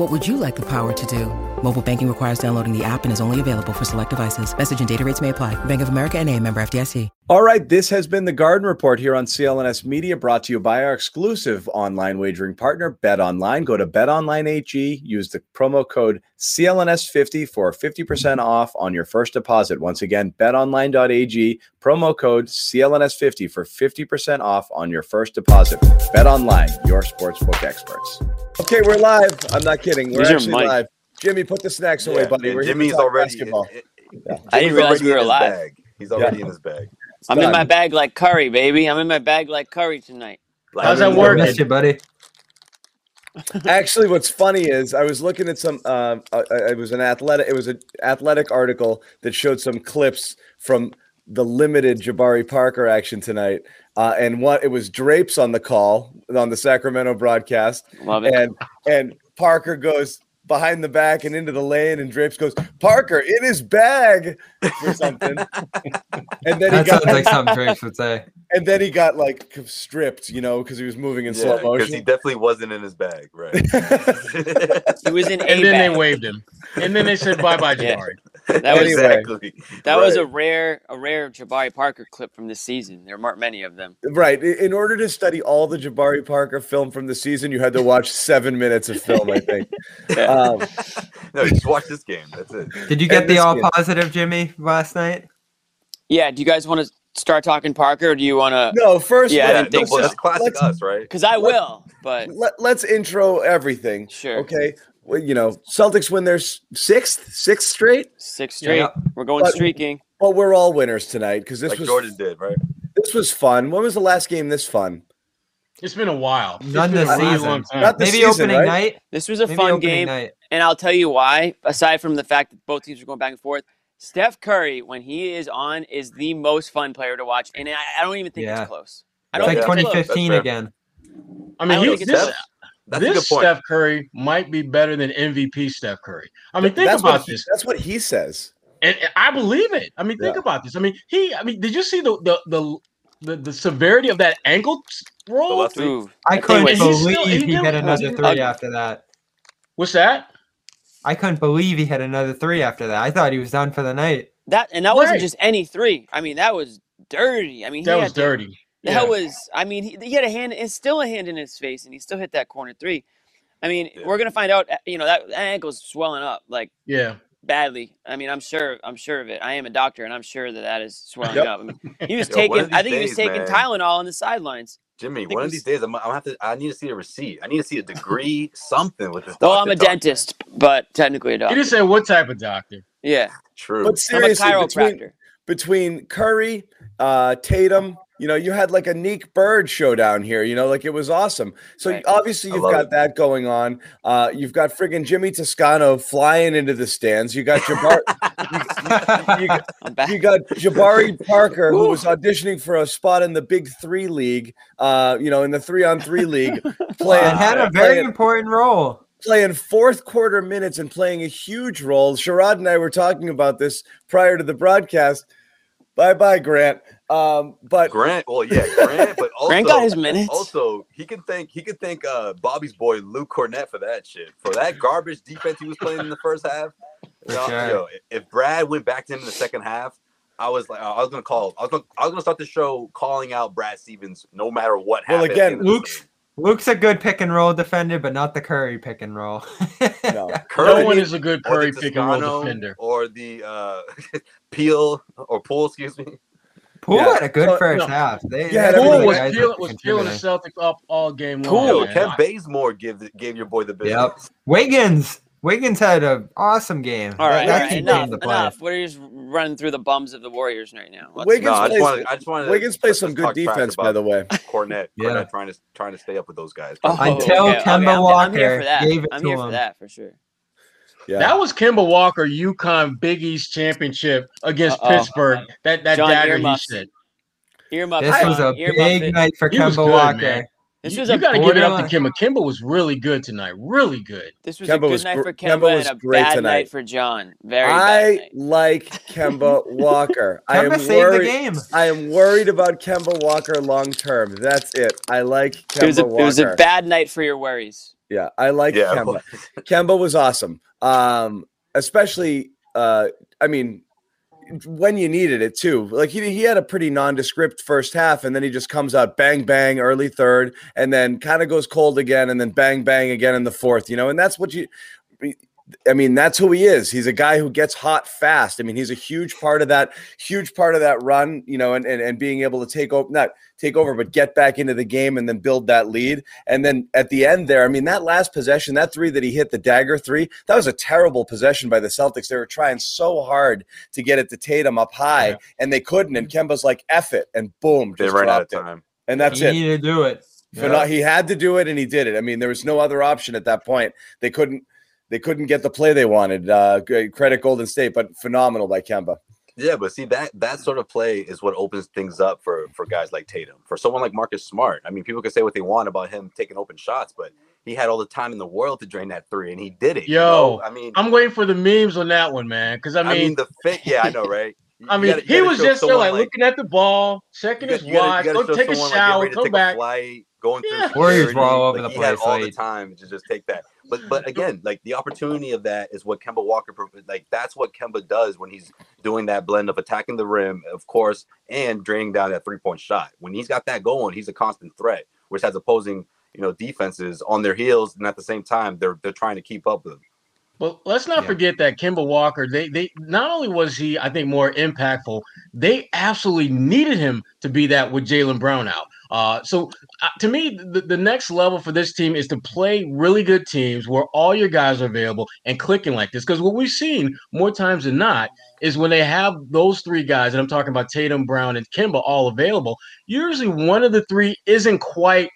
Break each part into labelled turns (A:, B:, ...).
A: What would you like the power to do? Mobile banking requires downloading the app and is only available for select devices. Message and data rates may apply. Bank of America and a member FDIC.
B: All right, this has been the Garden Report here on CLNS Media, brought to you by our exclusive online wagering partner, Bet Online. Go to BetOnline.ag, use the promo code CLNS50 for 50% off on your first deposit. Once again, BetOnline.ag, promo code CLNS50 for 50% off on your first deposit. Bet Online, your sportsbook experts. Okay, we're live. I'm not kidding. We're
C: Where's your
B: actually
C: mic?
B: live. Jimmy, put the snacks away, buddy. We're here to
D: Jimmy's
B: talk
D: already.
B: basketball.
D: it-
B: Yeah.
C: I didn't
D: Jimmy's
C: realize
D: already
C: we were
D: in his
C: live.
D: bag. He's already
B: Yeah.
D: in his bag.
C: I'm in my bag like Curry, baby. I'm in my bag like Curry tonight.
D: Like,
E: How's that
D: I mean,
E: working?
F: You, buddy.
B: Actually, what's funny is I was looking at some. Uh, uh, it was an athletic. It was an athletic article that showed some clips from the limited Jabari Parker action tonight, uh, and what it was drapes on the call on the Sacramento broadcast,
C: Love it.
B: and and Parker goes behind the back and into the lane, and Drapes goes Parker in his bag or something, and then he got
F: sounds like something Drapes would say.
B: and then he got like stripped, you know, because he was moving in slow
D: Yeah, because he definitely wasn't in his bag, right?
C: He was in a
E: and then they waved him, and then they said bye bye
C: Yeah.
E: Jabari.
C: That was
D: exactly.
C: that was a rare a rare Jabari Parker clip from this season. There aren't many of them.
B: Right. In order to study all the Jabari Parker film from the season, you had to watch seven minutes of film, I think. Um,
D: no, just watch this game. That's it.
F: Did you
B: And
F: get the all
B: game.
F: positive Jimmy last night?
C: Yeah. Do you guys want to start talking Parker, or do you want to?
B: no, first,
C: Yeah, I
B: let-
C: didn't think so.
D: that's classic
B: let's-
D: us, right?
C: Because I will, but
B: Let, let's intro everything.
C: Sure.
B: Okay. Well, you know, Celtics win their sixth, sixth straight,
C: sixth straight.
F: Yeah.
C: We're going
B: But-
C: streaking.
B: but we're all winners tonight because this
D: Like
B: was
D: Jordan did, right?
B: this was fun. When was the last game this fun?
E: It's been a while.
F: None this season.
B: Not the
F: Maybe
B: season,
F: opening
B: right?
F: night.
C: This was a
F: Maybe
C: fun game,
F: night.
C: and I'll tell you why. Aside from the fact that both teams are going back and forth, Steph Curry, when he is on, is the most fun player to watch, and I, I don't even think
F: Yeah.
C: it's close. I don't
F: like
C: think it's close.
F: 2015 again.
E: I mean,
C: I don't
E: he,
C: think it's
E: this,
C: Steph.
D: That's a good
E: this
D: point.
E: Steph Curry might be better than MVP Steph Curry. I mean, think
B: that's
E: about
B: he,
E: this,
B: That's what he says.
E: and, and I believe it. I mean, think
B: Yeah.
E: about this. I mean, he. I mean, did you see the the the the, the severity of that ankle roll?
D: last
F: I couldn't
C: was-
E: he's still-
F: believe
E: he
F: he
E: didn't-
F: another
E: he-
F: three
C: Ugly.
F: after that.
E: What's that?
F: I couldn't believe he had another three after that. I thought he was done for the night.
C: that and that wasn't just any three. I mean, that was dirty. I mean, he
E: That
C: had
E: was
C: to-
E: dirty.
C: That
E: Yeah.
C: was. I mean, he, he had a hand. It's still a hand in his face, and he still hit that corner three. I mean,
D: Yeah.
C: we're gonna find out. uh, You know that, that ankle's swelling up like
E: Yeah.
C: badly. I mean, I'm sure. I'm sure of it. I am a doctor, and I'm sure that that is swelling
B: Yep.
C: up. I mean, he was
D: Yo,
C: taking. I
D: these
C: think he was taking
D: man.
C: Tylenol on the sidelines.
D: Jimmy, one
C: it
D: of these days, I'm, I'm gonna have to. I need to see a receipt. I need to see a degree, something with this.
C: Though I'm a
D: talk.
C: dentist, but technically a
E: He
C: doctor.
E: didn't say what type of doctor.
C: Yeah,
D: True.
B: But
C: I'm a
B: seriously, between, between Curry, uh, Tatum, you know, you had like a Nique Bird showdown here. You know, like it was awesome. So
C: Right.
B: obviously you've got
D: it.
B: that going on. Uh, you've got friggin' Jimmy Toscano flying into the stands. You got Jabari, you, you,
C: I'm
B: you got Jabari Parker who was auditioning for a spot in the Big Three League. Uh, you know, in the three on three league, playing
F: It had a very
B: playing-
F: important role.
B: playing fourth quarter minutes and playing a huge role. Sherrod and I were talking about this prior to the broadcast. Bye bye, Grant. Um, but
D: Grant. Well, yeah, Grant, but also
C: Grant got his minutes.
D: Also, he can thank he can thank uh Bobby's boy Luke Kornet for that shit. For that garbage defense he was playing in the first half.
F: For
D: Yo,
F: sure.
D: yo, if Brad went back to him in the second half, I was like, I was gonna call. I was gonna, I was gonna start the show calling out Brad Stevens no matter what
B: Well,
D: happened. at
B: again,
D: the end of this
F: Luke's-
D: game.
F: Luke's a good pick and roll defender, but not the Curry pick and roll.
B: no,
E: No
D: Curry
E: one is a good Curry pick and roll defender.
D: or the uh, Peel or Poole, excuse me.
F: Poole
B: Yeah.
F: had a good
B: So-
F: first
E: no.
F: half. They,
B: Yeah,
F: they
E: Poole was
F: guys
E: peeling,
F: that
E: was
F: were
E: peeling the. Celtics up all game long.
C: Cool.
D: Yo,
E: man.
D: Kent Bazemore give gave your boy the business.
F: Yep. Wiggins. Wiggins had an awesome game.
C: All right,
F: that
C: all right,
F: team
C: enough,
F: to play.
C: enough. We're just running through the bums of the Warriors right now. Let's-
B: Wiggins
D: No, I just
B: plays-
D: wanted. I just wanted.
B: Wiggins plays some good defense, by the way.
D: Kornet,
F: Yeah.
D: Kornet trying to trying to stay up with those guys.
C: Oh,
F: Until
C: okay, okay,
F: Kemba
C: I'm, I'm here
F: Walker
C: for that.
F: gave it
C: I'm
F: to
C: here for that for sure.
B: Yeah.
E: That was Kemba Walker, UConn Big East championship against
C: Uh-oh.
E: Pittsburgh. That that
C: John
E: dagger he
C: earmuffs.
E: said.
C: Earmuff.
F: This was a
C: Earmuff
F: big
C: it.
F: night for
E: He
F: Kemba
E: good,
F: Walker.
E: man.
C: This
E: you
C: was
E: you got to give it up to
F: borderline-
E: Kemba. Kemba was really good tonight. Really good.
C: This was
B: Kemba
C: a good
B: was
C: night
B: gr-
C: for
B: Kemba
C: Kemba
B: was
C: and a
B: great
C: bad
B: tonight.
C: night for John. Very bad
B: I
C: night.
B: like Kemba Walker. I am
F: Kemba saved the game.
B: I am worried about Kemba Walker long term. That's it. I like Kemba
C: It was, a,
B: Walker.
C: it was a bad night for your worries.
B: Yeah, I like
D: Yeah,
B: Kemba. Kemba was awesome. Um, especially, uh, I mean, when you needed it too. Like he he had a pretty nondescript first half, and then he just comes out bang bang early third, and then kind of goes cold again, and then bang bang again in the fourth. You know, and that's what you. I mean, that's who he is. He's a guy who gets hot fast. I mean, he's a huge part of that, huge part of that run, you know, and and, and being able to take over, not take over, but get back into the game and then build that lead. And then at the end there, I mean, that last possession, that three that he hit, the dagger three, that was a terrible possession by the Celtics. They were trying so hard to get it to Tatum up high,
E: Yeah.
B: and they couldn't. And Kemba's like, F it, and boom,
D: They
B: just
D: ran out of
B: dropped it.
D: time.
B: And that's
F: he
B: it.
F: needed to do it.
B: Phen- He had to do it, and he did it. I mean, there was no other option at that point. They couldn't. They couldn't get the play they wanted. Uh, credit Golden State, but phenomenal by Kemba.
D: Yeah, but see that that sort of play is what opens things up for for guys like Tatum. For someone like Marcus Smart, I mean, people can say what they want about him taking open shots, but he had all the time in the world to drain that three, and he did it. you
E: Yo,
D: know? I mean,
E: I'm waiting for the memes on that one, man. Because I
D: I mean,
E: mean,
D: the fit. Yeah, I know, right?
E: I mean,
D: gotta-
E: he was just there,
D: someone
E: like, looking at the ball, checking his
D: gotta- you gotta-
E: watch,
D: you gotta
E: go take a
D: someone, like,
E: shower,
D: ready
E: come
D: take a
E: back.
D: flight, going
E: Yeah.
D: through
F: Warriors
D: security,
F: were all over
D: like,
F: the
D: he had
F: place
D: all the time to just take that. But but again, like the opportunity of that is what Kemba Walker prov- like. That's what Kemba does when he's doing that blend of attacking the rim, of course, and draining down that three point shot. When he's got that going, he's a constant threat, which has opposing you know defenses on their heels, and at the same time they're they're trying to keep up with him.
E: But let's not
F: Yeah.
E: forget that Kemba Walker, they they not only was he, I think, more impactful, they absolutely needed him to be that with Jaylen Brown out. Uh, so uh, to me, the, the next level for this team is to play really good teams where all your guys are available and clicking like this. Because what we've seen more times than not is when they have those three guys, and I'm talking about Tatum, Brown, and Kemba all available, usually one of the three isn't quite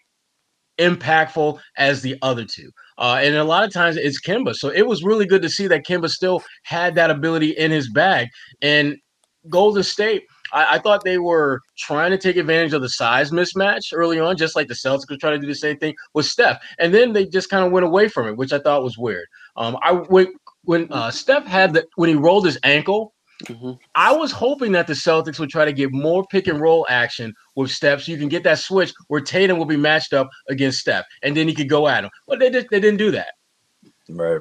E: impactful as the other two. Uh, and a lot of times it's Kemba. So it was really good to see that Kemba still had that ability in his bag. And Golden State, I, I thought they were trying to take advantage of the size mismatch early on, just like the Celtics were trying to do the same thing with Steph. And then they just kind of went away from it, which I thought was weird. Um, I when when uh, Steph had the when he rolled his ankle,
C: Mhm.
E: I was hoping that the Celtics would try to get more pick and roll action with Steph, so you can get that switch where Tatum will be matched up against Steph, and then he could go at him. But they did, they didn't do that
D: Right.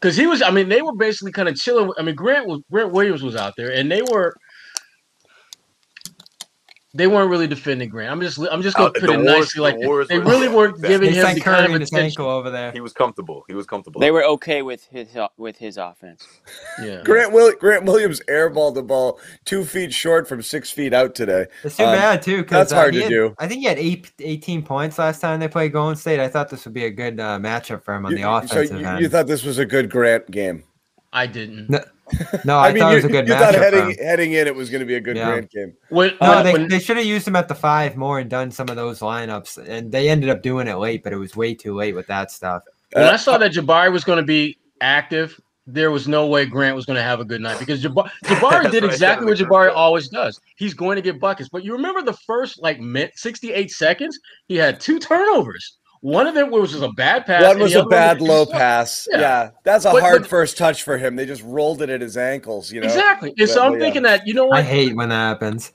E: because he was. I mean, they were basically kind of chilling. I mean, Grant was Grant Williams was out there, and they were. They weren't really defending Grant. I'm just I'm just gonna
D: Uh,
E: put it
D: Warriors-
E: nicely like
D: the
E: this. They really weren't
D: Exactly.
E: giving
F: They
E: him the kind of attention.
F: over there.
D: He was comfortable. He was comfortable.
C: They were okay with his with his offense.
E: Yeah.
B: Grant Will- Grant Williams airballed the ball two feet short from six feet out today.
F: It's too
B: Um,
F: bad too because
B: that's hard to
F: had,
B: do.
F: I think he had eight, 18 points last time they played Golden State. I thought this would be a good uh, matchup for him on
B: You-
F: the
B: so
F: offensive
B: you,
F: end.
B: you thought this was a good Grant game?
E: I didn't.
F: No, no, I,
B: mean,
F: thought
B: you,
F: it was a good
B: you thought heading
F: him.
B: heading in, it was going to be a good
F: Yeah.
B: Grant game.
E: When,
F: No,
E: when-
F: they,
E: when-
F: they should have used him at the five more and done some of those lineups, and they ended up doing it late, but it was way too late with that stuff.
E: when
B: Uh,
E: I saw that Jabari was going to be active, there was no way Grant was going to have a good night because Jabari, Jabari did exactly what
D: said in the
E: Jabari always does. He's going to get buckets. But you remember the first like min- 68 seconds, he had two turnovers. One of them was just a bad pass.
B: One was a bad
E: was
B: low
E: just-
B: pass.
E: Yeah.
B: Yeah, that's a
E: But-
B: hard
E: but-
B: first touch for him. They just rolled it at his ankles. You know,
E: Exactly. And so
B: But-
E: I'm
B: yeah.
E: thinking that, you know what I
F: hate when that happens.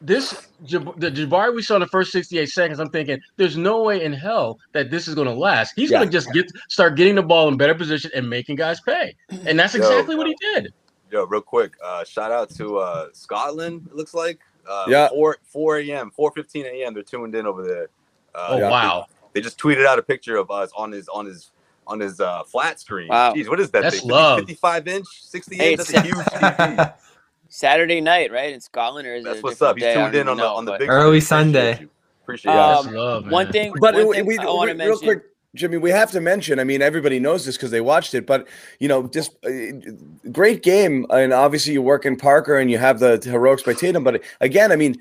E: This the Jabari we saw in the first 68 seconds, I'm thinking there's no way in hell that this is going to last. He's
B: Yeah.
E: going to just get start getting the ball in better position and making guys pay. And that's
D: Yo,
E: exactly what he did.
D: Yo, real quick, uh, shout out to uh, Scotland. It looks like uh,
B: Yeah.
D: four four a.m. four fifteen a.m. They're tuned in over there. Uh,
E: Oh
B: yeah.
E: wow.
D: They just tweeted out a picture of us on his on his on his uh, flat screen.
C: Wow.
D: Jeez, what is that
E: That's
D: thing?
E: love.
D: 55 inch, 60
C: Hey,
D: inch. That's a huge TV.
C: Saturday night, right in Scotland, or is
D: That's
C: it
D: what's up. He's tuned in on
C: even
D: the
C: know,
D: on the big
F: Early
D: screen. Appreciate
F: Sunday.
D: Appreciate you.
C: Um,
E: love,
C: one thing,
B: But
C: one
B: we,
C: thing
B: we,
C: I want to
B: we-
C: mention.
B: real quick, Jimmy, we have to mention. I mean, everybody knows this because they watched it. But you know, just uh, great game, and obviously you work in Parker and you have the heroics by Tatum. But again, I mean,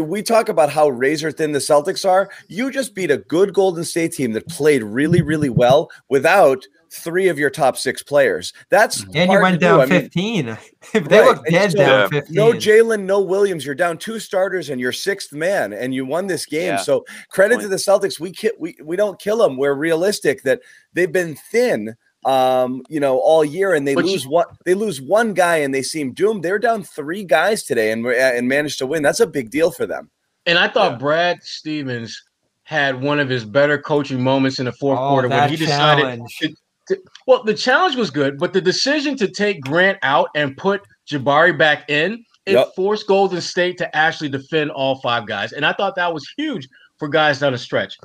B: we talk about how razor thin the Celtics are. You just beat a good Golden State team that played really, really well without three of your top six players. That's
F: And you
B: hard
F: went
B: to do.
F: down
B: I mean,
F: 15. they
B: Right,
F: look dead
B: so-
F: down 15.
B: no Jaylen, no Williams. You're down two starters and you're sixth man, and you won this game.
C: Yeah.
B: So credit to the Celtics. We ki- we we don't kill them. We're realistic that they've been thin, um, you know, all year, and they
E: But you-
B: lose one. They lose one guy, and they seem doomed. They're down three guys today, and we're and managed to win. That's a big deal for them.
E: And I thought
D: Yeah.
E: Brad Stevens had one of his better coaching moments in the fourth
F: Oh,
E: quarter when he decided. To, to- well, the challenge was good, but the decision to take Grant out and put Jabari back in, it
B: Yep.
E: forced Golden State to actually defend all five guys, and I thought that was huge for guys down the stretch.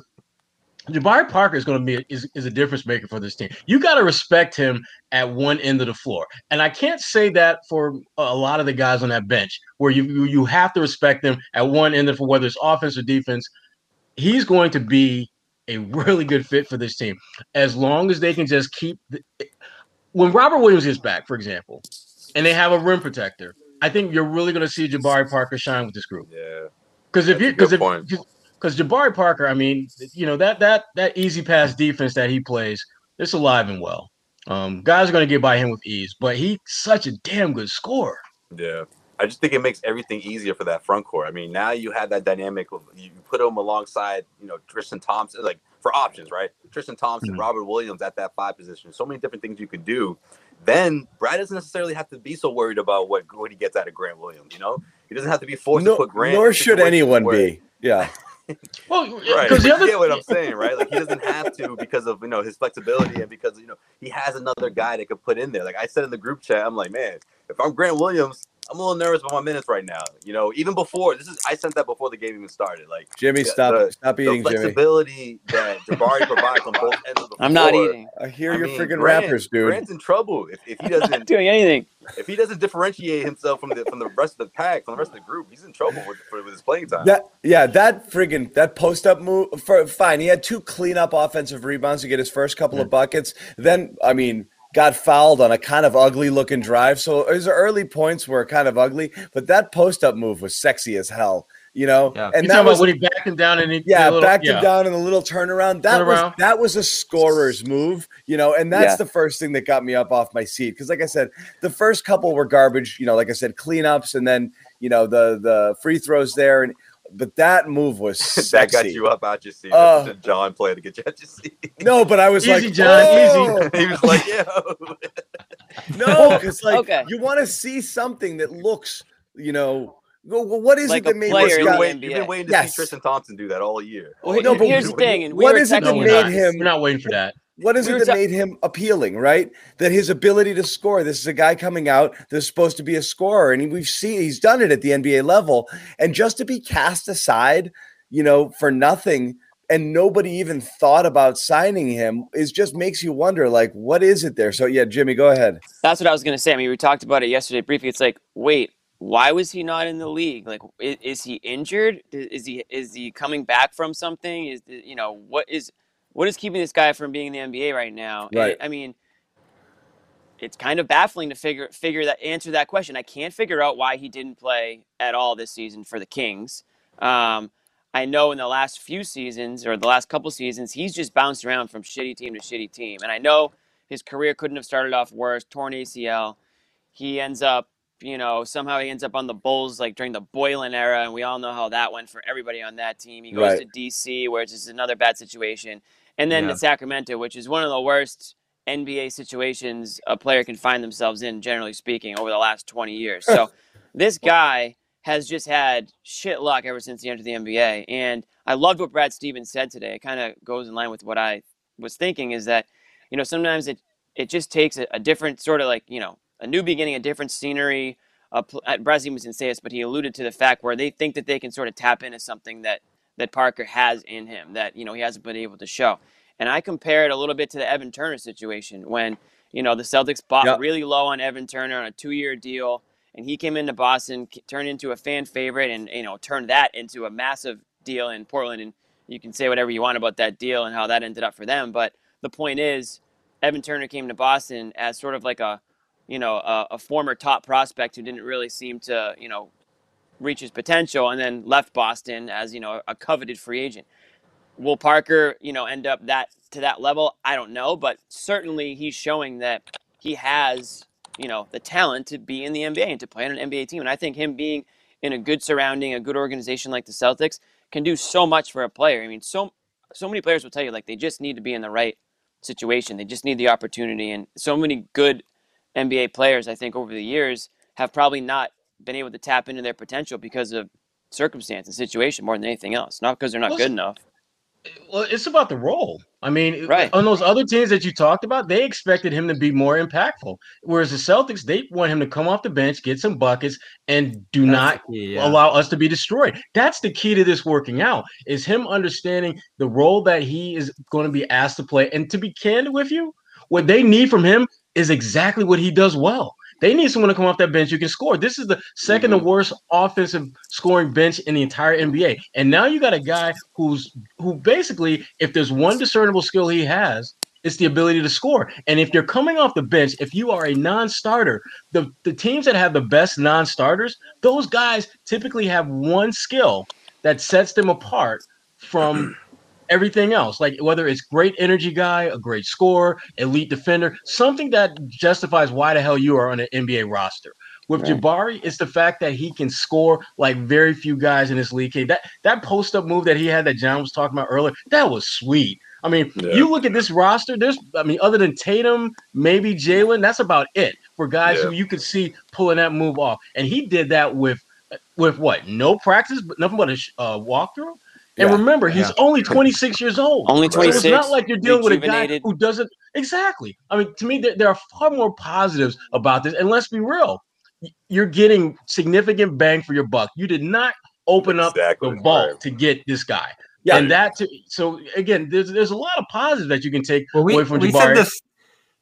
E: Jabari Parker is going to be is, is a difference maker for this team. You got to respect him at one end of the floor, and I can't say that for a lot of the guys on that bench, where you you, you have to respect them at one end of the whether it's offense or defense. He's going to be a really good fit for this team as long as they can just keep. The, when Robert Williams gets back, for example, and they have a rim protector, I think you're really going to see Jabari Parker shine with this group.
D: Yeah.
E: Because if you because if. Because Jabari Parker, I mean, you know that that that easy pass defense that he plays, it's alive and well. Um, guys are going to get by him with ease, but he's such a damn good scorer.
D: Yeah. I just think it makes everything easier for that front court. I mean, now you have that dynamic of you put him alongside, you know, Tristan Thompson, like for options, right? Tristan Thompson,
E: Mhm.
D: Robert Williams at that five position. So many different things you could do. Then Brad doesn't necessarily have to be so worried about what what he gets out of Grant Williams. You know, he doesn't have to be forced
B: No-
D: to put Grant.
B: nor should anyone be. Yeah,
E: Well,
D: Right.
E: because the other
D: you get what I'm saying, right? Like he doesn't have to because of you know his flexibility and because you know he has another guy that could put in there. Like I said in the group chat, I'm like, man, if I'm Grant Williams, I'm a little nervous about my minutes right now. You know, even before this is I sent that before the game even started. Like
B: Jimmy,
D: Yeah,
B: stop
D: the-
B: stop
D: the
B: eating, Jimmy.
D: flexibility that Jabari provides on both ends of the
C: I'm not eating.
B: I hear
D: I
B: your
D: mean,
B: freaking
D: Grant-
B: wrappers, dude.
D: Grant's in trouble if, if he
C: I'm not
D: doesn't
C: doing anything.
D: if he doesn't differentiate himself from the from the rest of the pack from the rest of the group. He's in trouble with, for, with his playing time.
B: That yeah, that friggin' that post up move for fine. He had two clean up offensive rebounds to get his first couple of hmm. buckets. Then I mean, got fouled on a kind of ugly looking drive. So his early points were kind of ugly, but that post up move was sexy as hell. You know,
F: Yeah.
B: and
E: you
B: that was
E: about when he backed him down and he
B: yeah,
E: a little-
B: backed
E: yeah.
B: him down in a little turnaround. That was that was a scorer's move, you know, and that's
C: Yeah.
B: the first thing that got me up off my seat. Because, like I said, the first couple were garbage. You know, like I said, cleanups, and then you know the the free throws there, and but that move was
D: that got you up out your seat.
B: Uh,
D: That's a John play to get you out your seat.
B: No, but I was
E: Easy,
B: like,
E: John,
B: "Oh!"
D: he was like, yo.
B: No, because like
C: Okay.
B: you want to see something that looks, you know, well, what is
C: Like
B: it that made
C: player
B: this
D: You've
B: guy?
D: been, waiting, you've been waiting to
B: Yes.
D: see Tristan Thompson do that all year.
C: Well,
B: No, but
C: here's the thing, and we
B: what
C: were
B: is it that
E: No,
C: texting
E: we're
B: made
E: not.
B: him-
E: We're not waiting for that.
B: What is
C: We
B: it that
C: ta-
B: made him appealing, right? That his ability to score. This is a guy coming out that's supposed to be a scorer, and we've seen he's done it at the NBA level. And just to be cast aside, you know, for nothing, and nobody even thought about signing him, is just makes you wonder, like, what is it there? So yeah, Jimmy, go ahead.
C: That's what I was going to say. I mean, we talked about it yesterday briefly. It's like, wait, why was he not in the league? Like, is, is he injured? Is he is he coming back from something? Is you know what is what is keeping this guy from being in the NBA right now?
B: Right.
C: I mean, it's kind of baffling to figure figure that answer that question. I can't figure out why he didn't play at all this season for the Kings. Um, I know in the last few seasons or the last couple seasons, he's just bounced around from shitty team to shitty team. And I know his career couldn't have started off worse. Torn ACL. He ends up, you know, somehow he ends up on the Bulls like during the Boylen era, and we all know how that went for everybody on that team. He goes
B: Right.
C: to DC, where it's just another bad situation, and then
F: Yeah.
C: to Sacramento, which is one of the worst NBA situations a player can find themselves in, generally speaking, over the last 20 years. So this guy has just had shit luck ever since he entered the NBA. And I loved what Brad Stevens said today. It kind of goes in line with what I was thinking is that, you know, sometimes it, it just takes a, a different sort of like, you know, a new beginning, a different scenery. Uh, Brad Stevens didn't say this, but he alluded to the fact where they think that they can sort of tap into something that, that Parker has in him that, you know, he hasn't been able to show. And I compare it a little bit to the Evan Turner situation when, you know, the Celtics bought
B: Yep.
C: really low on Evan Turner on a two year deal. and he came into Boston, turned into a fan favorite, and you know turned that into a massive deal in Portland. And you can say whatever you want about that deal and how that ended up for them, but the point is, Evan Turner came to Boston as sort of like a, you know, a, a former top prospect who didn't really seem to, you know, reach his potential, and then left Boston as you know a coveted free agent. Will Parker, you know, end up that to that level? I don't know, but certainly he's showing that he has, you know, the talent to be in the NBA and to play on an NBA team. And I think him being in a good surrounding, a good organization like the Celtics can do so much for a player. I mean, so so many players will tell you like they just need to be in the right situation. They just need the opportunity. And so many good NBA players, I think, over the years have probably not been able to tap into their potential because of circumstance and situation more than anything else, not because they're not good enough.
E: Well, it's about the role. I mean,
C: right.
E: on those other teams that you talked about, they expected him to be more impactful. Whereas the Celtics, they want him to come off the bench, get some buckets, and do That's not key, yeah. allow us to be destroyed. That's the key to this working out is him understanding the role that he is going to be asked to play. And to be candid with you, what they need from him is exactly what he does well. They need someone to come off that bench You can score. This is the 2nd mm-hmm. to worst offensive scoring bench in the entire NBA. And now you got a guy who's who basically, if there's one discernible skill he has, it's the ability to score. And if you're coming off the bench, if you are a non-starter, the, the teams that have the best non-starters, those guys typically have one skill that sets them apart from everything else, like whether it's great energy guy, a great scorer, elite defender, something that justifies why the hell you are on an NBA roster. With right. Jabari, it's the fact that he can score like very few guys in this league. That that post up move that he had that John was talking about earlier, that was sweet. I mean, yeah. you look at this roster. There's, I mean, other than Tatum, maybe Jaylen, that's about it for guys yeah. who you could see pulling that move off. And he did that with, with what? No practice, but nothing but a uh, walkthrough. And yeah, remember, he's yeah. only 26 years old.
C: Only 26.
E: So it's not like you're dealing with a guy who doesn't exactly. I mean, to me, there, there, are far more positives about this. And let's be real, you're getting significant bang for your buck. You did not open exactly. up the vault right. to get this guy. Yeah, and that to, so again, there's there's a lot of positives that you can take well, we, away from
F: we
E: Jabari.
F: Said this,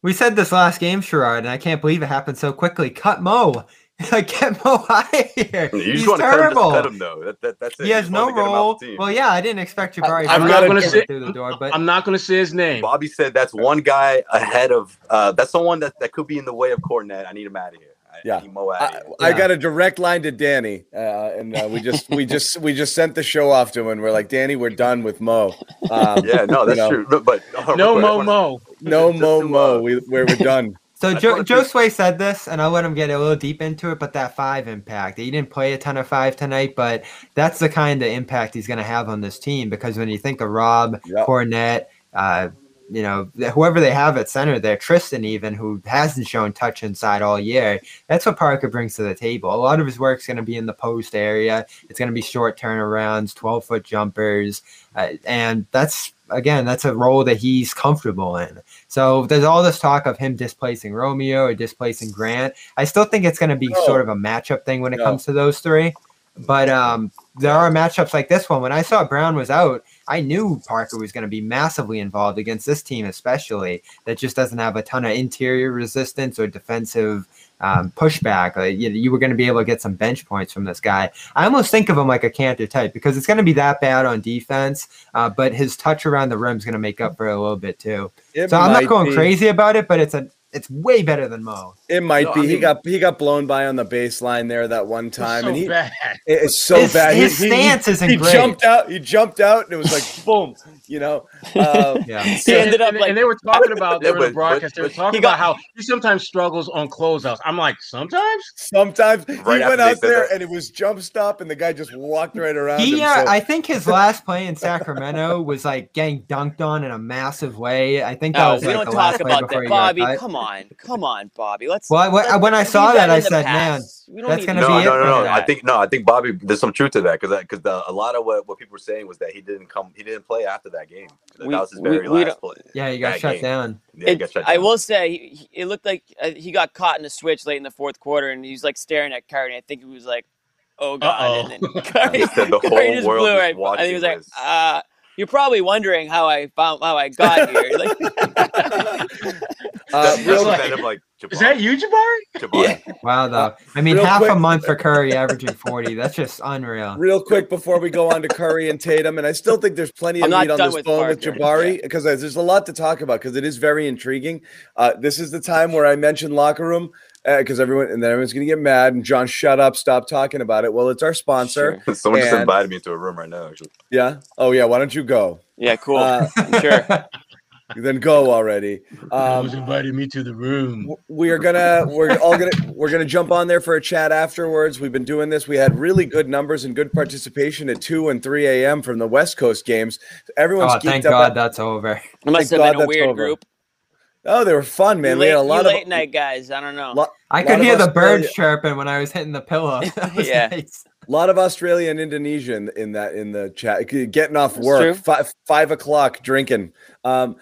F: we said this last game, Sherrod, and I can't believe it happened so quickly. Cut Mo. Like get Mo out of here.
D: You
F: He's
D: just
F: terrible.
D: cut him, cut him though. That, that, that's it.
F: He has no role. Well, yeah, I didn't expect you Jabari.
E: I, am not going to say through the door, but I'm not going to say his name.
D: Bobby said that's one guy ahead of. Uh, that's someone that, that could be in the way of Kornet. I need him out of here. I,
B: yeah, I, I, got a direct line to Danny, uh, and uh, we just we just we just sent the show off to him, and we're like, Danny, we're done with Mo.
D: Um, yeah, no, that's you know, true. But, but
E: uh, no Mo Mo,
B: no Mo Mo. We we're, we're done.
F: So Joe, Josue said this, and I'll let him get a little deep into it. But that five impact, he didn't play a ton of five tonight, but that's the kind of impact he's going to have on this team. Because when you think of Rob, yep. Kornet, uh, you know, whoever they have at center there, Tristan even, who hasn't shown touch inside all year, that's what Parker brings to the table. A lot of his work is going to be in the post area. It's going to be short turnarounds, 12 foot jumpers. Uh, and that's again, that's a role that he's comfortable in. So there's all this talk of him displacing Romeo or displacing Grant. I still think it's going to be no. sort of a matchup thing when it no. comes to those three. But um, there are matchups like this one. When I saw Brown was out, I knew Parker was going to be massively involved against this team, especially that just doesn't have a ton of interior resistance or defensive um, pushback. Uh, you, you, were going to be able to get some bench points from this guy. I almost think of him like a Kanter type because it's going to be that bad on defense, uh, but his touch around the rim is going to make up for a little bit too. It so I'm not going be. crazy about it, but it's a it's way better than Mo.
B: It might no, be. I mean, he got he got blown by on the baseline there that one time,
E: so
B: and he
E: bad.
B: it's so
F: his,
B: bad.
F: His
B: he,
F: stance
B: he,
F: isn't
B: he
F: great.
B: jumped out. He jumped out, and it was like boom. You know, uh,
E: yeah. he ended up and, like, and they were talking about during the broadcast. They were talking got, about how he sometimes struggles on closeouts. I'm like, sometimes,
B: sometimes right he went out there and it was jump stop, and the guy just walked right around.
F: He,
B: him,
F: uh, so. I think his last play in Sacramento was like getting dunked on in a massive way. I think that
C: oh,
F: was.
C: We
F: like,
C: don't talk about that, Bobby. Come on, come on, Bobby. Let's.
F: Well,
C: let's,
F: when I saw that, I said, man, that's going to
D: no,
F: be
D: no,
F: it.
D: No, no, I think no, I think Bobby. There's some truth to that because because a lot of what, what people were saying was that he didn't come, he didn't play after that game. That was his very
C: we,
D: last play.
F: Yeah, he got shut game. down.
D: Yeah, it, got shut down.
C: I will say, he, it looked like uh, he got caught in a switch late in the fourth quarter, and he was like staring at Curry. I think he was like, "Oh God!"
E: Uh-oh.
C: And then Curry,
D: the whole
C: Curry just
D: world
C: blew right. I think he was like, "Uh." You're probably wondering how I found how I got here. Like,
D: uh, real like, him like
E: Jabari. Is that you, Jabari?
C: Jabari.
F: Yeah. Wow, though. I mean, Real half quick. a month for Curry averaging 40. That's just unreal.
B: Real quick before we go on to Curry and Tatum, and I still think there's plenty of meat on this with phone with Jabari because yeah. there's a lot to talk about because it is very intriguing. Uh, this is the time where I mentioned locker room because uh, everyone and then everyone's gonna get mad and John, shut up, stop talking about it. Well, it's our sponsor.
D: Sure. Someone and, just invited me into a room right now. Actually.
B: Yeah. Oh yeah. Why don't you go?
C: Yeah. Cool. Uh, sure.
B: then go already.
E: Um, was inviting me to the room.
B: We are gonna, we're all gonna, we're gonna jump on there for a chat afterwards. We've been doing this. We had really good numbers and good participation at two and three a.m. from the West Coast games. Everyone's
F: oh, thank God at, that's over.
C: It must have God been a weird over. group.
B: Oh, they were fun, man.
C: Late,
B: we had a lot of
C: late night guys. I don't know.
F: Lo- I could hear the birds chirping when I was hitting the pillow.
C: yeah. Nice.
B: A lot of Australia and Indonesian in that in the chat. Getting off work, five, five o'clock, drinking. Um,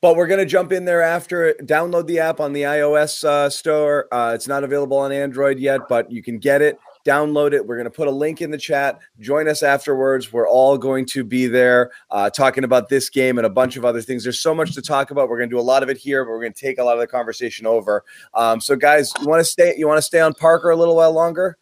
B: but we're going to jump in there after. Download the app on the iOS uh, store. Uh, it's not available on Android yet, but you can get it. Download it. We're going to put a link in the chat. Join us afterwards. We're all going to be there uh, talking about this game and a bunch of other things. There's so much to talk about. We're going to do a lot of it here, but we're going to take a lot of the conversation over. Um, so, guys, you want to stay? You want to stay on Parker a little while longer?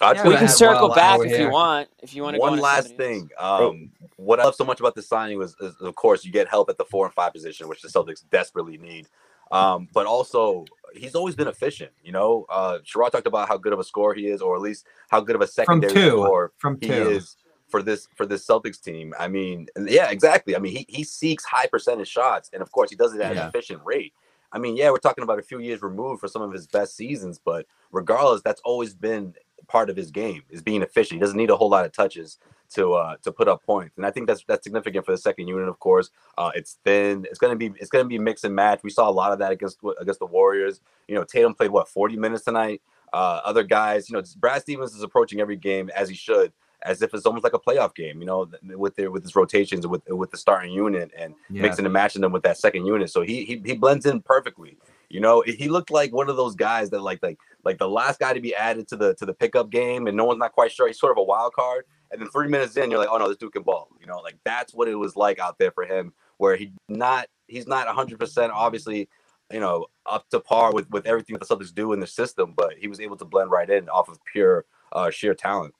C: Yeah, we can circle back if you want. If you want to.
D: One last thing. Um, what I love so much about the signing was, is, of course, you get help at the four and five position, which the Celtics desperately need. Um, but also, he's always been efficient. You know, uh, Sherrod talked about how good of a scorer he is, or at least how good of a secondary
F: from two,
D: scorer
F: from
D: he
F: two.
D: is for this for this Celtics team. I mean, yeah, exactly. I mean, he he seeks high percentage shots, and of course, he does it at yeah. an efficient rate. I mean, yeah, we're talking about a few years removed for some of his best seasons, but regardless, that's always been part of his game is being efficient. He doesn't need a whole lot of touches to uh, to put up points, and I think that's that's significant for the second unit. Of course, uh, it's thin. It's gonna be it's gonna be mix and match. We saw a lot of that against against the Warriors. You know, Tatum played what 40 minutes tonight. Uh, other guys, you know, Brad Stevens is approaching every game as he should, as if it's almost like a playoff game. You know, with their with his rotations with with the starting unit and yeah. mixing and matching them with that second unit. So he he he blends in perfectly. You know, he looked like one of those guys that like like like the last guy to be added to the to the pickup game, and no one's not quite sure. He's sort of a wild card. And then three minutes in, you're like, oh no, this dude can ball. You know, like that's what it was like out there for him, where he not he's not 100 percent obviously, you know, up to par with with everything that the Celtics do in the system, but he was able to blend right in off of pure uh, sheer talent.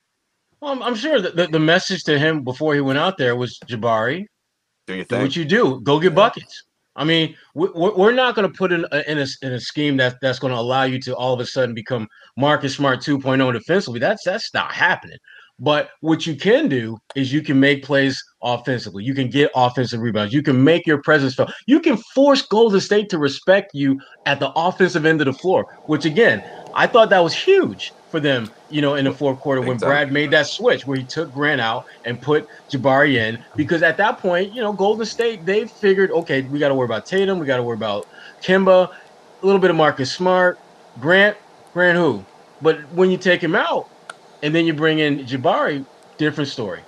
E: Well, I'm, I'm sure that the, the message to him before he went out there was Jabari.
D: Do you think?
E: Do what you do. Go get buckets. I mean, we're not going to put in a, in a, in a scheme that that's going to allow you to all of a sudden become Marcus Smart 2.0 defensively. That's that's not happening. But what you can do is you can make plays offensively. You can get offensive rebounds. You can make your presence felt. You can force Golden State to respect you at the offensive end of the floor, which again, I thought that was huge for them, you know, in the fourth quarter when Brad made that switch where he took Grant out and put Jabari in. Because at that point, you know, Golden State, they figured, okay, we got to worry about Tatum, we got to worry about Kemba, a little bit of Marcus Smart, Grant, Grant who? But when you take him out, and then you bring in Jabari, different story.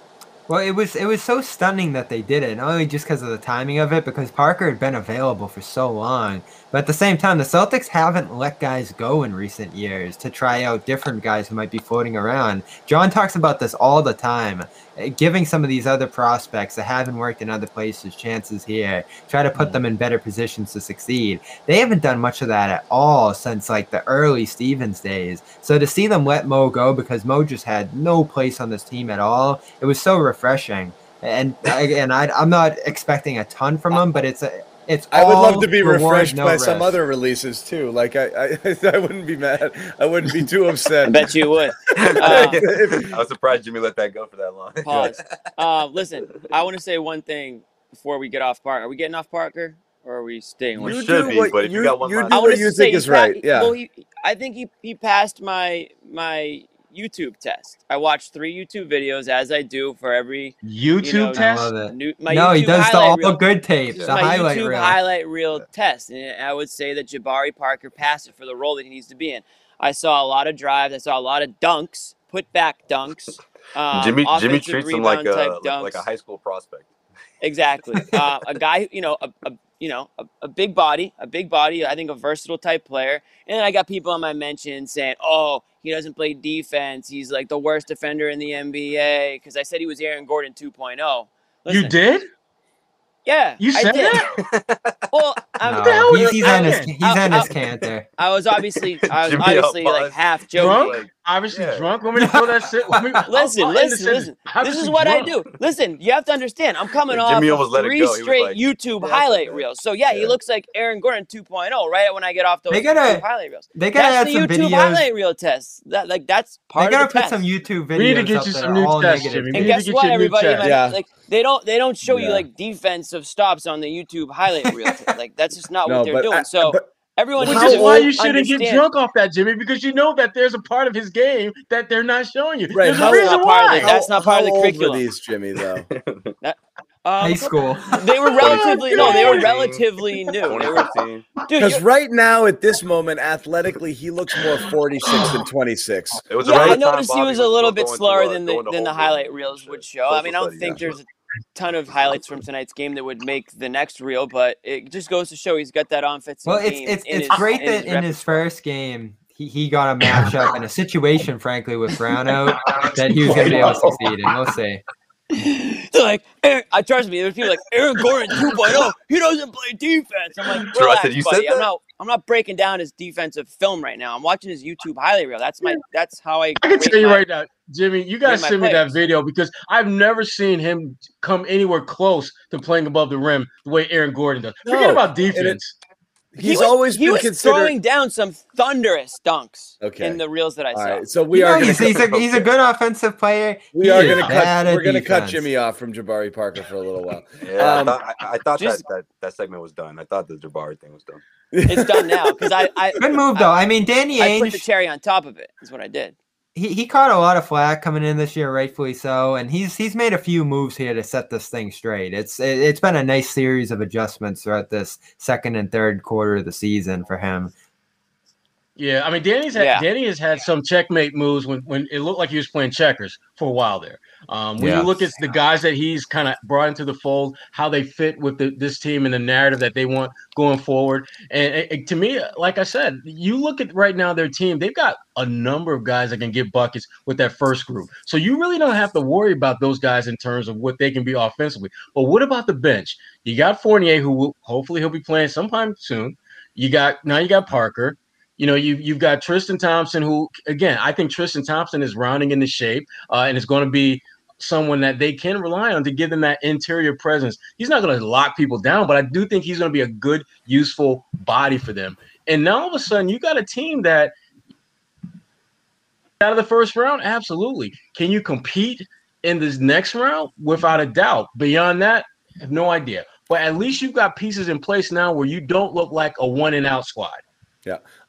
F: Well, it was it was so stunning that they did it, not only just because of the timing of it, because Parker had been available for so long. But at the same time, the Celtics haven't let guys go in recent years to try out different guys who might be floating around. John talks about this all the time. Uh, giving some of these other prospects that haven't worked in other places chances here, try to put mm. them in better positions to succeed. They haven't done much of that at all since like the early Stevens days. So to see them let Mo go because Mo just had no place on this team at all, it was so refreshing. And again, I, I'm not expecting a ton from them, but it's a it's
B: I would love to be refreshed no by risk. some other releases too. Like I, I, I wouldn't be mad. I wouldn't be too upset.
C: I bet you would.
D: Uh, I was surprised Jimmy let that go for that long.
C: Pause. Uh, listen, I want to say one thing before we get off Parker. Are we getting off Parker or are we staying?
D: We should be, but if you, you got one,
B: you do what you think is right. Yeah.
C: Well, he, I think he he passed my my YouTube test. I watch three YouTube videos as I do for every
E: YouTube you know, test.
C: New, my
F: no,
C: YouTube
F: he does the all reel. good tapes,
C: the
F: my highlight
C: YouTube
F: reel.
C: highlight reel test, and I would say that Jabari Parker passed it for the role that he needs to be in. I saw a lot of drives. I saw a lot of dunks, put back dunks. Um,
D: Jimmy Jimmy treats him like a like, like, a high school prospect.
C: Exactly, uh, a guy you know a, a you know, a, a, big body, a big body, I think a versatile type player. And I got people on my mention saying, oh, he doesn't play defense. He's like the worst defender in the NBA. Because I said he was Aaron Gordon 2.0.
E: Listen, you did?
C: Yeah,
E: You
C: I
E: said
C: did.
E: that?
C: Well, I'm,
E: the
F: No, he's,
E: was
F: he's on his he's
C: I-
F: on his
C: I-
F: canter.
C: I was obviously I was obviously like half joking.
E: Drunk?
D: Like,
E: Obviously
D: Yeah.
E: drunk. Want me to throw that shit? Want me-
C: Listen,
E: I'll- I'll end the
C: listen, listen. This is what I do. Listen, you have to understand. I'm coming
D: Yeah,
C: off
D: Jimmy
C: of
D: almost let it
C: three
D: go.
C: Straight
D: like,
C: YouTube
D: "Yeah,
C: highlight
D: said
C: reels. So yeah, he looks like Aaron Gordon 2.0 right when I get off those
F: They gotta-
C: YouTube highlight reels.
F: They gotta
C: That's
F: add
C: the
F: some
C: YouTube
F: videos.
C: highlight reel test. That like that's
F: They
C: part
F: gotta
C: of the
F: put
C: test.
F: some YouTube videos.
E: We need to get you some new
F: all
E: tests. Jimmy.
C: And guess what,
E: you a new
C: everybody? Like,
B: Yeah.
C: like they don't they don't show you like defensive stops on the YouTube highlight reel. like that's just not what they're
B: uh,
C: doing. So
B: but
C: everyone
E: Which is why you shouldn't get drunk off that, Jimmy, because you know that there's a part of his game that they're not showing you.
B: Right,
E: There's
B: how-
E: a reason
C: Not part of
E: why.
C: it. That's not part of the
B: how old
C: curriculum.
B: Were these Jimmy though?
C: Um,
F: High school.
C: They were relatively no, they were relatively new. They were,
D: 2015.
C: dude,
B: Because right now, at this moment, athletically, he looks more 46 than 26.
D: It was
C: yeah,
D: around
C: I
D: the time
C: noticed he was a little
D: still
C: bit slower than the than the highlight reels would show. I mean, I don't
D: studies,
C: think
D: yeah.
C: there's a ton of highlights from tonight's game that would make the next reel, but it just goes to show he's got that offensive
F: Well, it's it's it's
C: his-
F: great
C: in
F: that
C: his
F: in his first game he, he got a matchup and a situation, frankly, with Brown out that he was going to be able to succeed in. We'll see.
C: They're like, Aaron, I trust me. There's people like Aaron Gordon 2.0. He doesn't play defense. I'm like,
D: True, I
C: relax,
D: "You
C: buddy.
D: said
C: I'm
D: that?"
C: not. I'm not breaking down his defensive film right now. I'm watching his YouTube highlight reel. That's my. That's how I.
E: I can tell you
C: my-
E: right now, Jimmy, you guys
C: my
E: send me that video because I've never seen him come anywhere close to playing above the rim the way Aaron Gordon does. Forget
B: No,
E: about
B: and it-
E: defense.
C: He
B: He's
C: was,
B: always
C: he
B: been
C: was
B: considered.
C: throwing down some thunderous dunks
B: Okay.
C: in the reels that I saw.
B: right, so we
F: You
B: are.
F: Know, he's, he's, a, he's a good offensive player.
B: we
F: He
B: are going to cut. We're going to cut. Jimmy off from Jabari Parker for a little while.
D: Yeah,
B: Um,
D: I thought, I, I thought
C: just-
D: that, that that segment was done. I thought the Jabari thing was done.
C: It's done now because I I,
F: Good move though. I mean, Danny
C: I put the
F: Ainge,
C: cherry on top of it. Is what I did.
F: He, he caught a lot of flack coming in this year, rightfully so, and he's he's made a few moves here to set this thing straight. It's it, it's been a nice series of adjustments throughout this second and third quarter of the season for him.
E: Yeah, I mean, Danny's had,
C: Yeah.
E: Danny has had some checkmate moves when, when it looked like he was playing checkers for a while there. Um, when
F: Yeah.
E: you look at the guys that he's kind of brought into the fold, how they fit with the, this team and the narrative that they want going forward, and, and- and to me, like I said, you look at right now their team; they've got a number of guys that can get buckets with that first group. So you really don't have to worry about those guys in terms of what they can be offensively. But what about the bench? You got Fournier, who will, hopefully he'll be playing sometime soon. You got now you got Parker. You know, you you've got Tristan Thompson, who again, I think Tristan Thompson is rounding into shape uh, and is going to be someone that they can rely on to give them that interior presence. He's not going to lock people down, but I do think he's going to be a good, useful body for them. And now all of a sudden, you got a team that out of the first round, absolutely. Can you compete in this next round? Without a doubt. Beyond that, I have no idea. But at least you've got pieces in place now where you don't look like a one and out squad.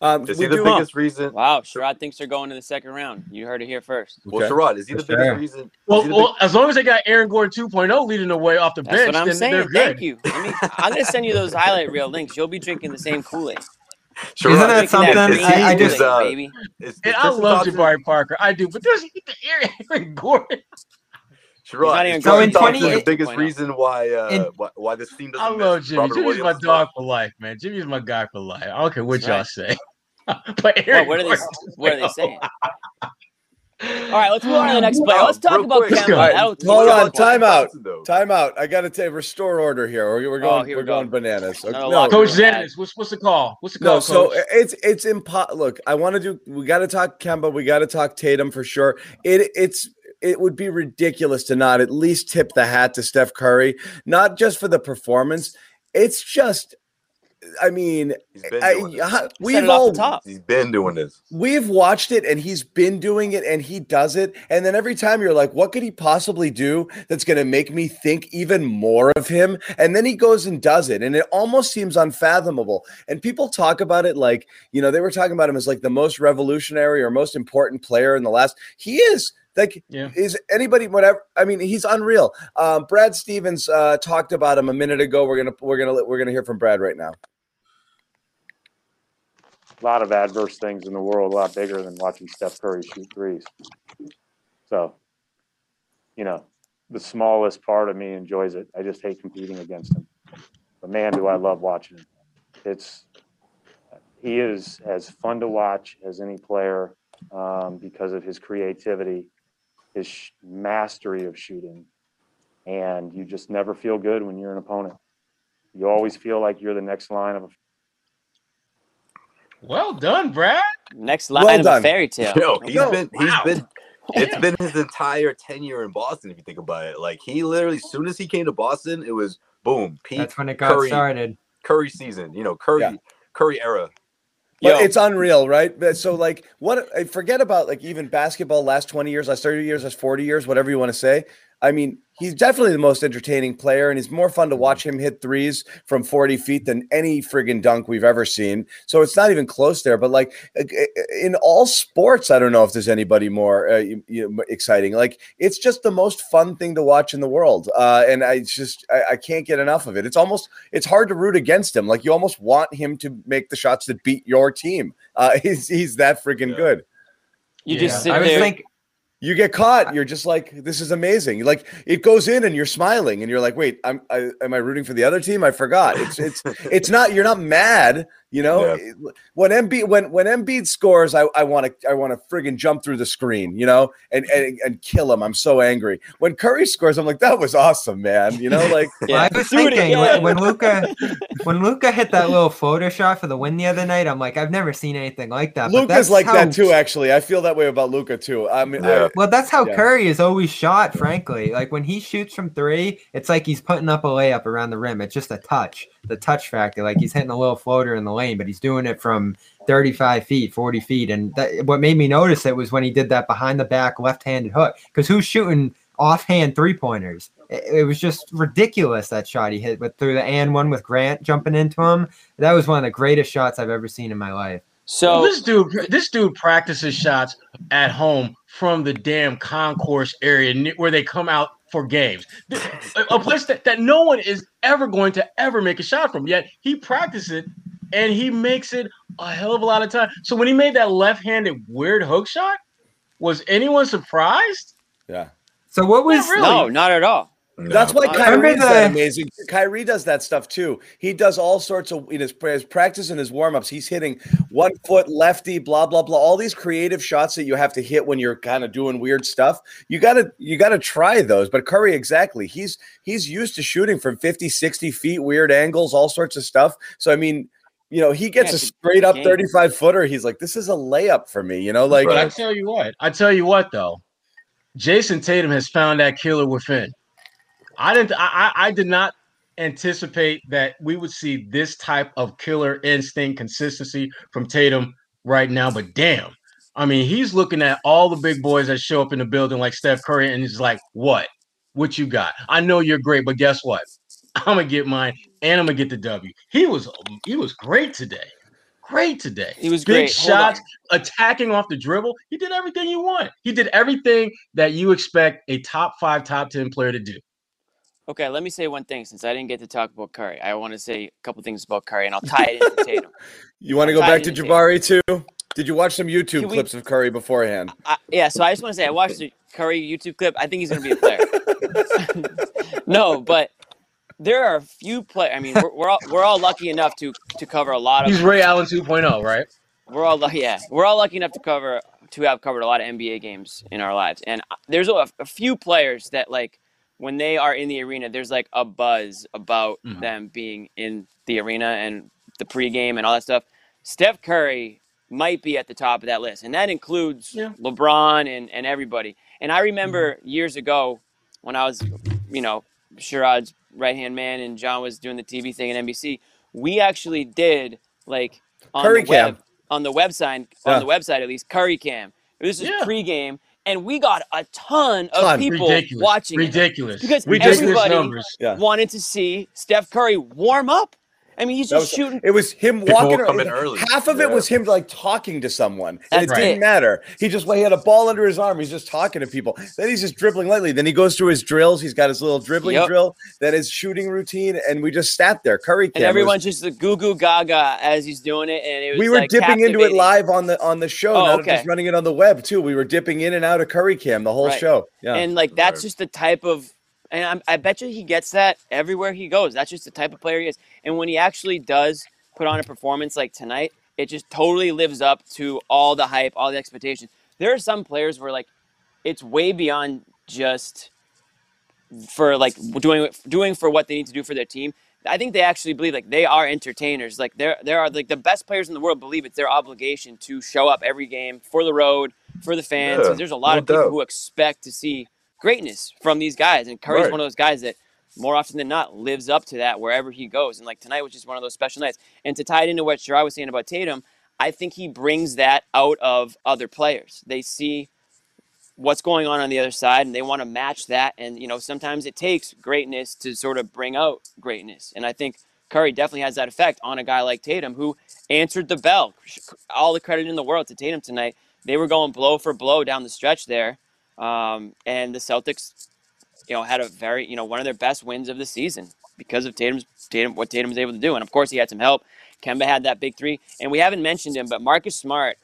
B: Um,
D: Is he the
B: do-
D: biggest reason?
C: Wow, Sherrod thinks they're going to the second round. You heard it here first.
D: Well,
B: Okay.
D: Sherrod, is he the biggest reason? is
E: Well,
D: he the
E: well, as long as they got Aaron Gordon 2.0 leading the way off the
C: That's
E: bench,
C: what I'm
E: then they're
C: saying.
E: good.
C: Thank you. Let me, I'm going to send you those highlight reel links. You'll be drinking the same Kool Aid.
D: big- Sherrod,
F: Isn't that
D: is-
F: something?
D: is he-
F: I- I just-
D: uh,
C: baby.
D: is- is
E: And I love
D: Thompson-
E: Jabari Parker. I do, but there's the Aaron Gordon.
C: Not
D: Sherrod,
C: even
D: is
F: So in
D: Tristan Thompson
F: 28
D: the biggest
C: 2.0.
D: reason why uh,
F: In-
D: why, why this team doesn't
E: I
D: miss
E: love Jimmy.
D: Robert
E: Jimmy's my dog for life, man. Jimmy's my guy for life. I don't care what
C: That's
E: y'all
C: right.
E: say. but Aaron
C: What, what are they? What are they saying? All right, let's move on to the next player.
D: Wow,
C: Let's talk
D: real
C: about
D: quick.
C: Kemba.
E: go.
B: All right,
C: That'll
B: hold on,
C: us-
B: time out. Time out. I got to take restore order here. We're, we're going.
C: Oh, here
B: we're
C: we go.
B: going bananas.
C: Another
B: no,
C: locker
E: Coach
C: room ad.
E: What's what's the call? What's the call?
B: no. So
E: Coach?
B: it's it's impo- Look, I want to do. We got to talk Kemba. We got to talk Tatum for sure. It it's it would be ridiculous to not at least tip the hat to Steph Curry, not just for the performance. It's just. I mean, I. I- we've all
C: the.
D: He's been doing this.
B: we've watched it and he's been doing it and he does it and then every time you're like what could he possibly do that's going to make me think even more of him and then he goes and does it and it almost seems unfathomable and people talk about it like you know they were talking about him as like the most revolutionary or most important player in the last he is like
E: Yeah.
B: is anybody whatever i mean he's unreal um, brad stevens uh, talked about him a minute ago we're gonna we're gonna we're gonna hear from brad right now
G: a lot of adverse things in the world a lot bigger than watching Steph Curry shoot threes. So, you know, the smallest part of me enjoys it. I just hate competing against him. But man, do I love watching him. It's he is as fun to watch as any player um, because of his creativity, his sh- mastery of shooting, and you just never feel good when you're an opponent. You always feel like you're the next line of a
E: Well done, Brad.
C: Next line
B: Well
C: of
B: done.
C: a fairy tale.
D: Yo, he's
B: Yo,
D: been he's
E: wow.
D: been it's been his entire tenure in Boston. If you think about it, like he literally, as soon as he came to Boston, it was boom, peak
F: That's when it got
D: Curry,
F: started.
D: Curry season. You know, Curry
B: Yeah.
D: Curry era.
B: But
C: Yo.
B: it's unreal, right? So like what I forget about like even basketball last 20 years, last 30 years, last 40 years, whatever you want to say. I mean, he's definitely the most entertaining player, and it's more fun to watch him hit threes from 40 feet than any friggin' dunk we've ever seen. So it's not even close there. But like in all sports, I don't know if there's anybody more uh, you- you- exciting. Like it's just the most fun thing to watch in the world, uh, and I just I, I can't get enough of it. It's almost it's hard to root against him. Like you almost want him to make the shots that beat your team. Uh, he's he's that friggin'
D: Yeah.
B: good.
C: You
E: Yeah.
C: just sit
F: I
C: there.
F: think
B: You get caught, you're just like, this is amazing. Like it goes in and you're smiling, and you're like, wait, I'm I, am I rooting for the other team? I forgot. It's it's it's not. You're not mad. You know, when Embiid when when Embiid scores, I I want to I want to friggin' jump through the screen, you know, and, and and kill him. I'm so angry. When Curry scores, I'm like, that was awesome, man. You know, like
F: Well,
C: Yeah.
F: I was thinking
C: again.
F: when, when Luka when Luka hit that little photo shot for the win the other night, I'm like, I've never seen anything like that. but
B: Luka's
F: that's
B: like
F: how-
B: that too. Actually, I feel that way about Luka too. I mean,
D: Yeah.
F: Well, that's how
B: Yeah.
F: Curry is always shot, frankly. Like when he shoots from three, it's like he's putting up a layup around the rim. It's just a touch, the touch factor. Like he's hitting a little floater in the lane, but he's doing it from 35 feet, 40 feet. And that, what made me notice it was when he did that behind the back left handed hook. Because who's shooting offhand three pointers? It, it was just ridiculous that shot he hit with through the and one with Grant jumping into him. That was one of the greatest shots I've ever seen in my life.
C: so
E: this dude, this dude practices shots at home from the damn concourse area where they come out for games. A a place that, that no one is ever going to ever make a shot from. Yet he practices it and he makes it a hell of a lot of time. So when he made that left-handed weird hook shot, was anyone surprised?
B: yeah.
F: So what was
E: really.
C: no, not at all.
B: That's why
C: I
F: remember
B: Kyrie's that amazing. Kyrie does that stuff too. He does all sorts of in his, his practice and his warm ups. He's hitting one foot lefty, blah blah blah. All these creative shots that you have to hit when you're kind of doing weird stuff. You gotta you gotta try those. But Curry, exactly. He's he's used to shooting from 50, 60 feet, weird angles, all sorts of stuff. So I mean, you know, he gets
C: Yeah,
B: a straight up 35 footer. He's like, this is a layup for me. You know, like
E: But I tell you what, I tell you what though, Jayson Tatum has found that killer within. I didn't. I, I did not anticipate that we would see this type of killer instinct consistency from Tatum right now. But damn, I mean, he's looking at all the big boys that show up in the building like Steph Curry, and he's like, "What? What you got? I know you're great, but guess what? I'm gonna get mine, and I'm gonna get the W." He was he was great today. Great today.
C: He was
E: Big
C: great.
E: Shots, attacking off the dribble. He did everything you want. He did everything that you expect a top five, top 10 player to do.
C: Okay, let me say one thing since I didn't get to talk about Curry. I want to say a couple things about Curry, and I'll tie it into Tatum.
B: you want to go back to
C: into
B: Jabari too. Did you watch some YouTube
C: we-
B: clips of Curry beforehand?
C: I, yeah, so I just want to say I watched the Curry YouTube clip. I think he's going to be a player. no, but there are a few players. I mean, we're, we're all we're all lucky enough to to cover a lot of.
E: He's Ray Allen 2.0, right?
C: We're all lucky. Yeah, we're all lucky enough to cover to have covered a lot of NBA games in our lives, and uh, there's a, a few players that like when they are in the arena, there's like a buzz about
E: Mhm.
C: them being in the arena and the pregame and all that stuff. Steph Curry might be at the top of that list, and that includes
E: Yeah.
C: LeBron and and everybody. And I remember years ago when I was, you know, Sherrod's right hand man and John was doing the TV thing at NBC. We actually did like on
B: Curry
C: the web
B: cam.
C: on the website
B: Yeah.
C: on the website at least Curry Cam. This is
E: Yeah.
C: pregame, and we got a ton of
B: Ton.
C: people
E: Ridiculous.
C: watching it
E: Ridiculous.
C: because
E: Ridiculous
C: everybody
E: numbers.
B: Yeah.
C: wanted to see Steph Curry warm up. I mean, he's
B: That
C: just
B: was-
C: shooting.
B: It was him
D: People
B: walking around.
D: early.
B: Half of it was him like talking to someone. And it
C: That's
B: didn't matter. He just he had a ball under his arm. He's just talking to people. Then he's just dribbling lightly. Then he goes through his drills. He's got his little dribbling
C: Yep.
B: drill, then his shooting routine, and we just sat there. Curry
C: And
B: cam was-
C: everyone's just the goo goo gaga as he's doing it, and it was
B: we were
C: like,
B: dipping into it live on the on the show,
C: Oh,
B: not
C: okay.
B: just running it on the web too. We were dipping in and out of Curry Cam the whole
C: Right.
B: show. Yeah,
C: And like that's
D: Right.
C: just the type of, and I'm, I bet you he gets that everywhere he goes. That's just the type of player he is. And when he actually does put on a performance like tonight, it just totally lives up to all the hype, all the expectations. There are some players where like it's way beyond just for like doing doing for what they need to do for their team. I think they actually believe like they are entertainers. Like there there are like the best players in the world believe it's their obligation to show up every game for the road for the fans.
D: Yeah,
C: There's a lot
D: no
C: of people
D: doubt.
C: who expect to see greatness from these guys, and Curry's
D: Right.
C: one of those guys that more often than not lives up to that wherever he goes. And like tonight was just one of those special nights. And to tie it into what Sherrod was saying about Tatum, I think he brings that out of other players. They see what's going on on the other side and they want to match that and you know sometimes it takes greatness to sort of bring out greatness and i think curry definitely has that effect on a guy like tatum who answered the bell all the credit in the world to tatum tonight they were going blow for blow down the stretch there um, and the celtics you know had a very you know one of their best wins of the season because of tatum's tatum what tatum was able to do and of course he had some help kemba had that big three and we haven't mentioned him but marcus smart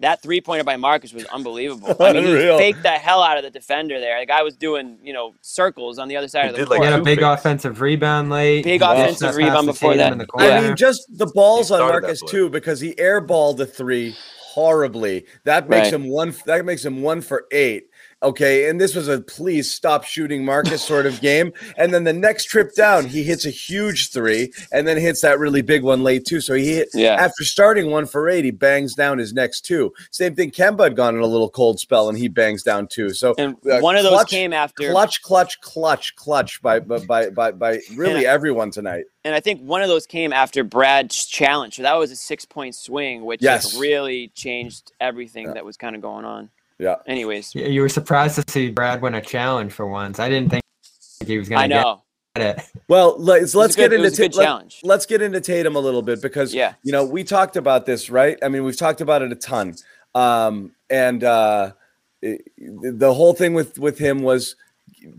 C: that three pointer by Marcus was unbelievable. I mean, he faked the hell out of the defender there. The guy was doing, you know, circles on the other side
D: He
C: of the
D: did, like,
C: court.
F: He had a
D: two
F: big offensive rebound late.
C: Big
F: He
C: offensive rebound before
F: Tatum
C: that.
B: I mean, just the balls on
D: started
B: Marcus too, because he airballed the three horribly. That makes
C: Right.
B: him one. That makes him one for eight. Okay, and this was a please stop shooting Marcus sort of game. And then the next trip down, he hits a huge three, and then hits that really big one late too. So he hit
C: Yeah.
B: after starting one for eight, he bangs down his next two. Same thing. Kemba had gone in a little cold spell, and he bangs down two. So
C: And
B: uh,
C: one of those
B: clutch-
C: came after,
B: clutch, clutch, clutch, clutch by by by by, really
C: And-
B: everyone tonight.
C: and I think one of those came after Brad's challenge. So that was a six point swing, which
B: Yes.
C: really changed everything that was kind of going on.
B: Yeah.
C: Anyways,
F: Yeah, you were surprised to see Brad win a challenge for once. I didn't think he was going
C: I
F: to
C: know.
F: get it.
B: Well, let's let's
C: good-
B: get into
C: a
B: let-
C: challenge.
B: let's get into Tatum a little bit because
C: Yeah.
B: you know we talked about this, right? I mean, we've talked about it a ton, um, and uh, it- the whole thing with with him was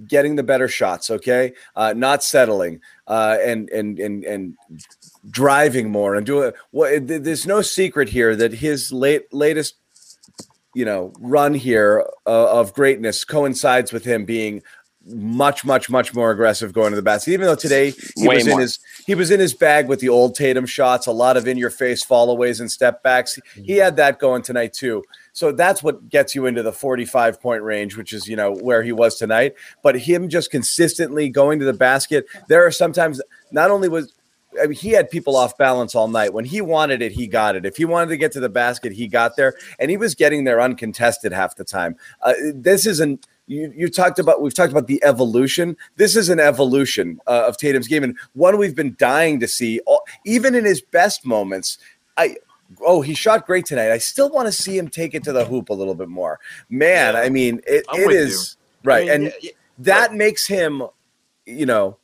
B: getting the better shots, okay, uh, not settling, uh, and and and and driving more and doing. What? there's no secret here that his late latest you know run here uh, of greatness coincides with him being much much much more aggressive going to the basket. Even though today he
C: Way
B: was in his he was in his bag with the old Tatum shots a lot of in your face fallaways and step backs he had that going tonight too. So that's what gets you into the 45 point range which is you know where he was tonight. But him just consistently going to the basket there are sometimes not only was I mean, he had people off balance all night. When he wanted it, he got it. If he wanted to get to the basket, he got there, and he was getting there uncontested half the time. Uh, this isn't. You, you talked about. We've talked about the evolution. This is an evolution uh, of Tatum's game, and one we've been dying to see. All, even in his best moments, I. Oh, he shot great tonight. I still want to see him take it to the hoop a little bit more. Man,
D: Yeah.
B: I mean, it, it is
D: you.
B: right,
D: I mean,
B: and
D: yeah, yeah.
B: that makes him, you know,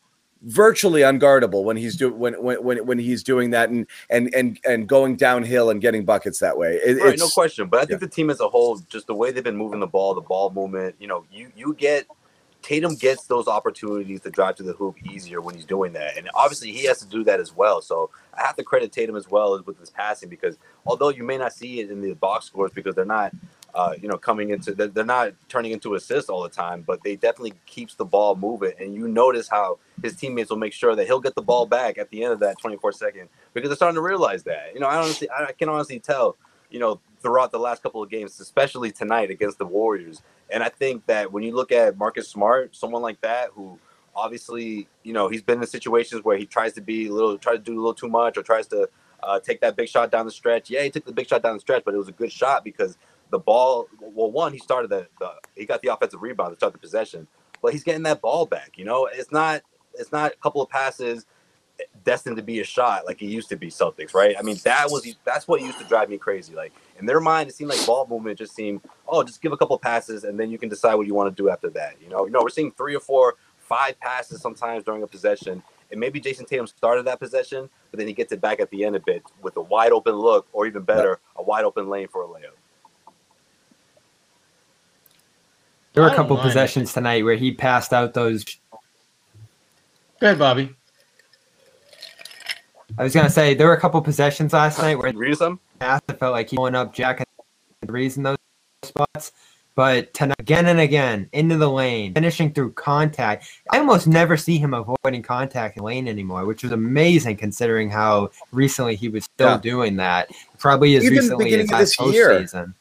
B: virtually unguardable when he's doing when, when when when he's doing that and and and and going downhill and getting buckets that way. It,
D: Right,
B: it's,
D: no question. But I think the team as a whole, just the way they've been moving the ball, the ball movement, you know, you you get Tatum gets those opportunities to drive to the hoop easier when he's doing that. And obviously he has to do that as well. So I have to credit Tatum as well with his passing because although you may not see it in the box scores because they're not uh, you know, coming into they're, not turning into assists all the time, but they definitely keeps the ball moving. And you notice how his teammates will make sure that he'll get the ball back at the end of that 24 second because they're starting to realize that. You know, I honestly I can honestly tell, you know, throughout the last couple of games, especially tonight against the Warriors. And I think that when you look at Marcus Smart, someone like that who obviously, you know, he's been in situations where he tries to be a little, try to do a little too much or tries to uh, take that big shot down the stretch. Yeah, he took the big shot down the stretch, but it was a good shot because the ball, well, one, he started the, the he got the offensive rebound to start the possession, but he's getting that ball back. You know, it's not, it's not a couple of passes eh, destined to be a shot like it used to be Celtics, right? I mean, that was that's what used to drive me crazy. Like in their mind, it seemed like ball movement just seemed, oh, just give a couple passes and then you can decide what you want to do after that. You know, you know, we're seeing three or four, five passes sometimes during a possession, and maybe Jayson Tatum started that possession, but then he gets it back at the end a bit with a wide open look, or even better, a wide open lane for a layup.
F: There were a couple
E: mind it.
F: possessions tonight where he passed out those.
E: Go ahead, Bobby.
F: I was gonna say there were a couple possessions last night where
D: Read some.
F: passed it felt like he went up Jack and threes in those spots. But tonight, again and again into the lane, finishing through contact. I almost never see him avoiding contact in lane anymore, which was amazing considering how recently he was still
B: Yeah.
F: doing that. Probably as
B: Even
F: recently as
B: of
F: last
B: this year.
F: postseason.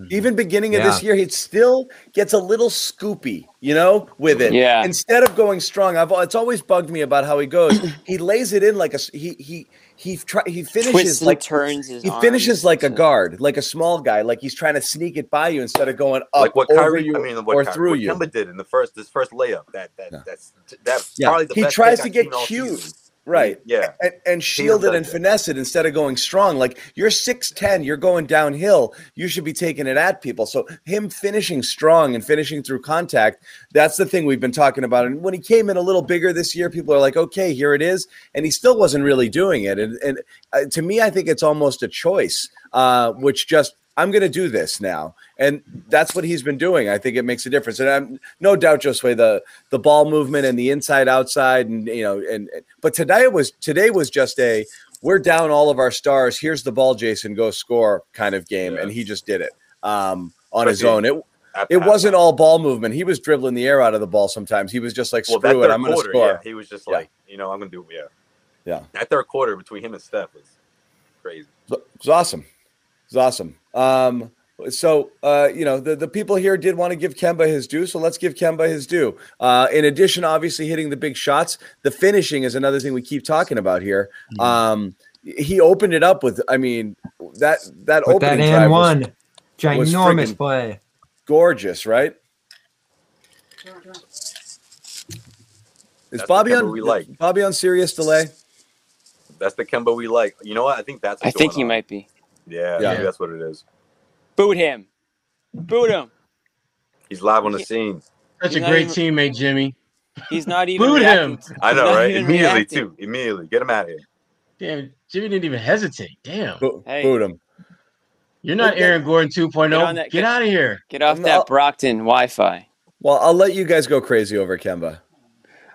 B: Mm-hmm. Even beginning of yeah. this year, he still gets a little scoopy, you know, with it.
C: Yeah.
B: Instead of going strong, I've it's always bugged me about how he goes. he lays it in like a he he he try, he finishes
C: Twists
B: like
C: turns his
B: he finishes like a guard, like a small guy, like he's trying to sneak it by you instead of going up like what Kyrie, you I mean, what or Kyrie, through
D: what
B: you.
D: Kemba did in the first this first layup. That that yeah. that's that's
B: yeah.
D: probably the
B: he
D: best
B: tries to get cute. Right.
D: Yeah.
B: And, and shield it and finesse it instead of going strong. Like you're 6'10, you're going downhill. You should be taking it at people. So him finishing strong and finishing through contact, that's the thing we've been talking about. And when he came in a little bigger this year, people are like, okay, here it is. And he still wasn't really doing it. And, and uh, to me, I think it's almost a choice, uh, which just I'm going to do this now, and that's what he's been doing. I think it makes a difference, and I'm no doubt, Josue, the the ball movement and the inside outside, and you know, and but today was today was just a we're down all of our stars. Here's the ball, Jayson, go score kind of game, yeah. and he just did it um, on his own. It it wasn't all ball movement. He was dribbling the air out of the ball sometimes. He was just like, screw well, it, I'm going to score.
D: Yeah, he was just like, yeah. you know, I'm going to do, it. yeah.
B: Yeah.
D: That third quarter between him and Steph was crazy.
B: It was awesome. It was awesome. Um, so uh, you know the, the people here did want to give Kemba his due, so let's give Kemba his due. Uh, in addition, obviously hitting the big shots, the finishing is another thing we keep talking about here. Mm-hmm. Um, he opened it up with, I mean, that that with opening that drive one, was,
F: ginormous play,
B: gorgeous, right? Is that's Bobby on? We like Bobby on serious delay.
D: That's the Kemba we like. You know what? I think that's.
C: I think he on. might be.
D: Yeah, yeah, that's what it is.
C: Boot him. Boot him.
D: He's live on the scene.
E: Such he's a great even, teammate, Jimmy.
C: He's not even.
E: Boot him.
D: I know, right? Immediately reacting. too. Immediately, get him out of here.
E: Damn, Jimmy didn't even hesitate. Damn.
B: Bo- hey. Boot him.
E: You're not Aaron Gordon 2.0. Get, that, get, get out of here.
C: Get off that Brockton Wi-Fi.
B: Well, I'll let you guys go crazy over Kemba.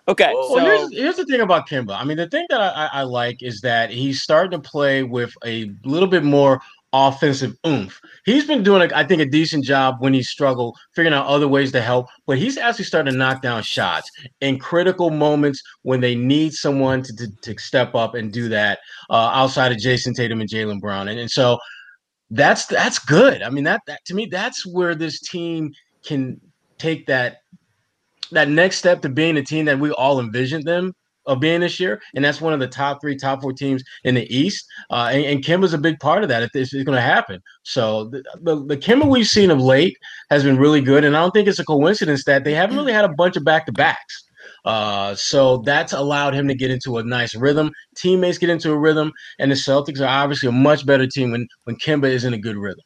C: Okay.
E: Whoa. So here's, here's, the thing about Kemba. I mean, the thing that I, I, like is that he's starting to play with a little bit more offensive oomph. He's been doing, I think, a decent job when he struggled, figuring out other ways to help. But he's actually starting to knock down shots in critical moments when they need someone to, to, to step up and do that uh, outside of Jayson Tatum and Jaylen Brown. And, and so that's that's good. I mean, that, that to me, that's where this team can take that that next step to being a team that we all envisioned them of being this year, and that's one of the top three, top four teams in the East. Uh, and, and Kemba's a big part of that if this is going to happen. So the, the, the Kemba we've seen of late has been really good, and I don't think it's a coincidence that they haven't really had a bunch of back to backs. Uh, so that's allowed him to get into a nice rhythm. Teammates get into a rhythm, and the Celtics are obviously a much better team when when Kemba is in a good rhythm.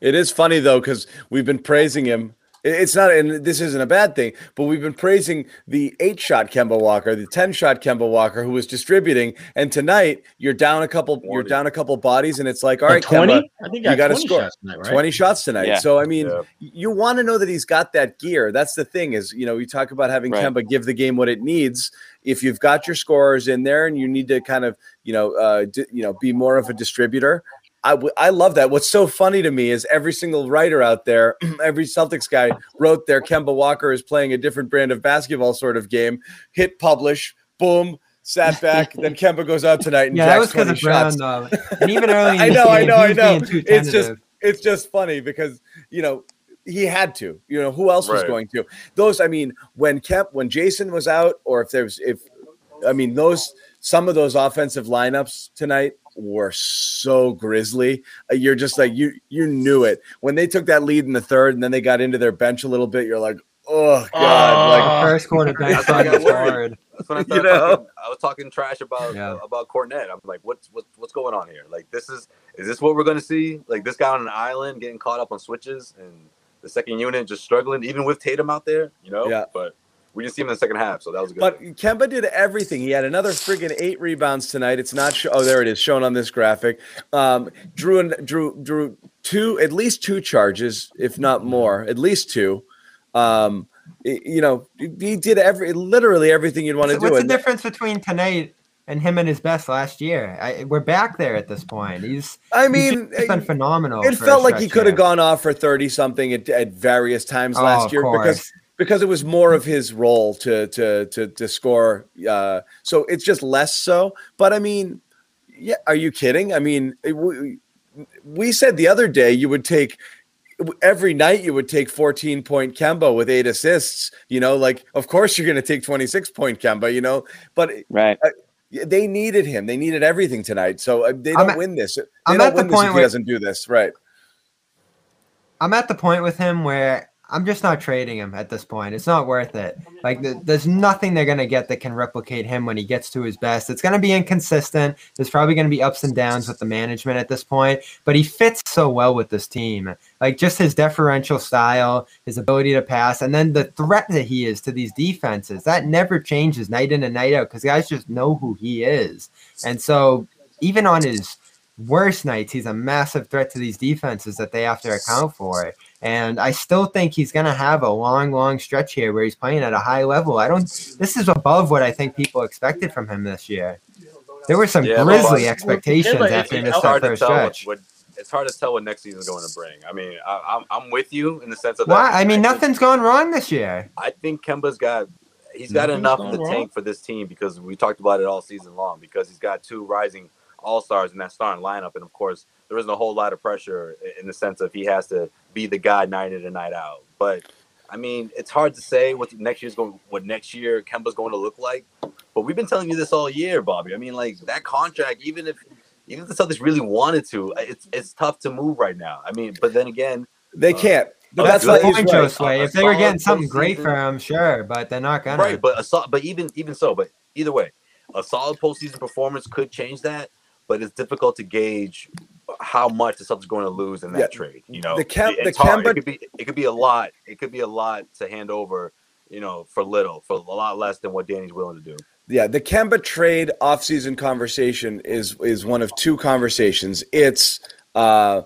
B: It is funny though because we've been praising him it's not, and this isn't a bad thing, but we've been praising the eight shot Kemba Walker, the 10 shot Kemba Walker who was distributing. And tonight you're down a couple, you're down a couple bodies, and it's like, all right, 20? Kemba, I think you got to score tonight, right? 20 shots tonight. Yeah. So, I mean, yeah. you want to know that he's got that gear. That's the thing is, you know, we talk about having right. Kemba give the game what it needs. If you've got your scorers in there and you need to kind of, you know, uh, d- you know, be more of a distributor, I, w- I love that. What's so funny to me is every single writer out there, every Celtics guy wrote their Kemba Walker is playing a different brand of basketball sort of game. Hit publish, boom, sat back. then Kemba goes out tonight and yeah, that was because of Brown though.
F: And even early,
B: I know, I know, I know. It's just it's just funny because you know he had to. You know who else right. was going to? Those, I mean, when Kemp, when Jayson was out, or if there's if, I mean those some of those offensive lineups tonight were so grisly. Uh, you're just like you you knew it when they took that lead in the third, and then they got into their bench a little bit. You're like, oh god, oh, like
F: first quarter bench is hard.
D: That's when I started you know? talking, I was talking trash about yeah. uh, about Kornet. I'm like, what's what's what's going on here? Like, this is is this what we're gonna see? Like this guy on an island getting caught up on switches and the second unit just struggling, even with Tatum out there, you know?
B: Yeah.
D: But we didn't see him in the second half, so that was good.
B: But Kemba did everything. He had another friggin' eight rebounds tonight. It's not show. Oh, there it is, shown on this graphic. Um, drew and drew drew two, at least two charges, if not more, at least two. Um, you know, he did every literally everything you'd want to
F: so
B: do.
F: What's the difference between tonight and him and his best last year? I, we're back there at this point. He's.
B: I mean,
F: he's been phenomenal.
B: It felt like he could have gone off for thirty something at, at various times oh, last year course. because because it was more of his role to to to to score. Uh, so it's just less so. But I mean, yeah, are you kidding? I mean, we, we said the other day you would take every night you would take 14 point Kemba with eight assists. You know, like of course you're going to take 26 point Kemba. You know, but
C: right.
B: Uh, they needed him. They needed everything tonight. So uh, they don't
F: I'm
B: win this. They
F: I'm
B: don't
F: at the
B: win this
F: point
B: if he
F: where-
B: doesn't do this. Right.
F: I'm at the point with him where I'm just not trading him at this point. It's not worth it. Like th- there's nothing they're gonna get that can replicate him when he gets to his best. It's gonna be inconsistent. There's probably gonna be ups and downs with the management at this point, but he fits so well with this team. Like just his deferential style, his ability to pass, and then the threat that he is to these defenses that never changes night in and night out because guys just know who he is. And so even on his worst nights, he's a massive threat to these defenses that they have to account for. And I still think he's going to have a long, long stretch here where he's playing at a high level. I don't, this is above what I think people expected from him this year. There were some
D: Yeah,
F: grisly expectations
E: but
F: after he missed that first
D: tell
F: stretch.
D: what it's hard to tell what next season's going to bring. I mean, I, I'm I'm with you in the sense of
F: Why? I mean, nothing's gone wrong this year.
D: I think Kemba's got he's got
E: Nothing's
D: enough in the
E: wrong.
D: tank for this team because we talked about it all season long because he's got two rising all stars in that starting lineup, and of course there isn't a whole lot of pressure in the sense of he has to be the guy night in and night out. But I mean, it's hard to say what next year's going, what next year Kemba's going to look like. But we've been telling you this all year, Bobby. I mean, like that contract, even if even if the Celtics really wanted to, it's it's tough to move right now. I mean, but then again,
B: They
D: Uh,
B: can't. But that's
D: the
B: what
F: Point,
B: he's right.
F: Josue. If they were getting something great for him, sure, but they're not gonna.
D: Right, but a sol- but even even so, but either way, a solid postseason performance could change that. But it's difficult to gauge how much the Celtics going to lose in that
B: Yeah,
D: trade. You know,
B: the Kem-
D: It-
B: the. Kemba-
D: It could be it could be a lot. It could be a lot to hand over. You know, for little, for a lot less than what Danny's willing to do.
B: Yeah, the Kemba trade offseason conversation is is one of two conversations. It's uh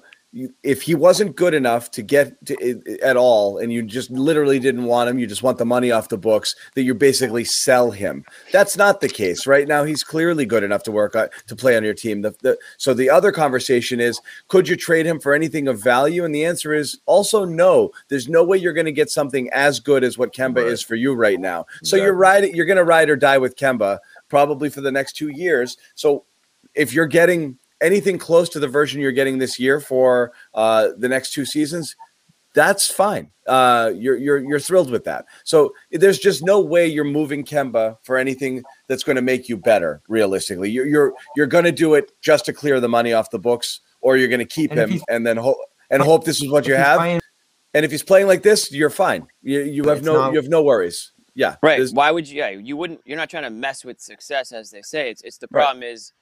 B: if he wasn't good enough to get to, at all and you just literally didn't want him you just want the money off the books that you basically sell him. That's not the case. Right now he's clearly good enough to work on to play on your team. The, the, so the other conversation is could you trade him for anything of value? And the answer is also no. There's no way you're going to get something as good as what Kemba
D: Right.
B: is for you right now. So you're riding you're going to ride or die with Kemba probably for the next 2 years. So if you're getting anything close to the version you're getting this year for uh, the next two seasons, that's fine. Uh, you're you're you're thrilled with that. So there's just no way you're moving Kemba for anything that's going to make you better. Realistically, you're you're you're going to do it just to clear the money off the books, or you're going to keep
F: And
B: him and then hope and hope this is what you have.
F: playing-
B: And if he's playing like this, you're fine. You you have no
F: not-
B: you have no worries. Yeah,
C: Right. Why would you? Yeah, you wouldn't. You're not trying to mess with success, as they say. It's it's the
B: Right.
C: problem is,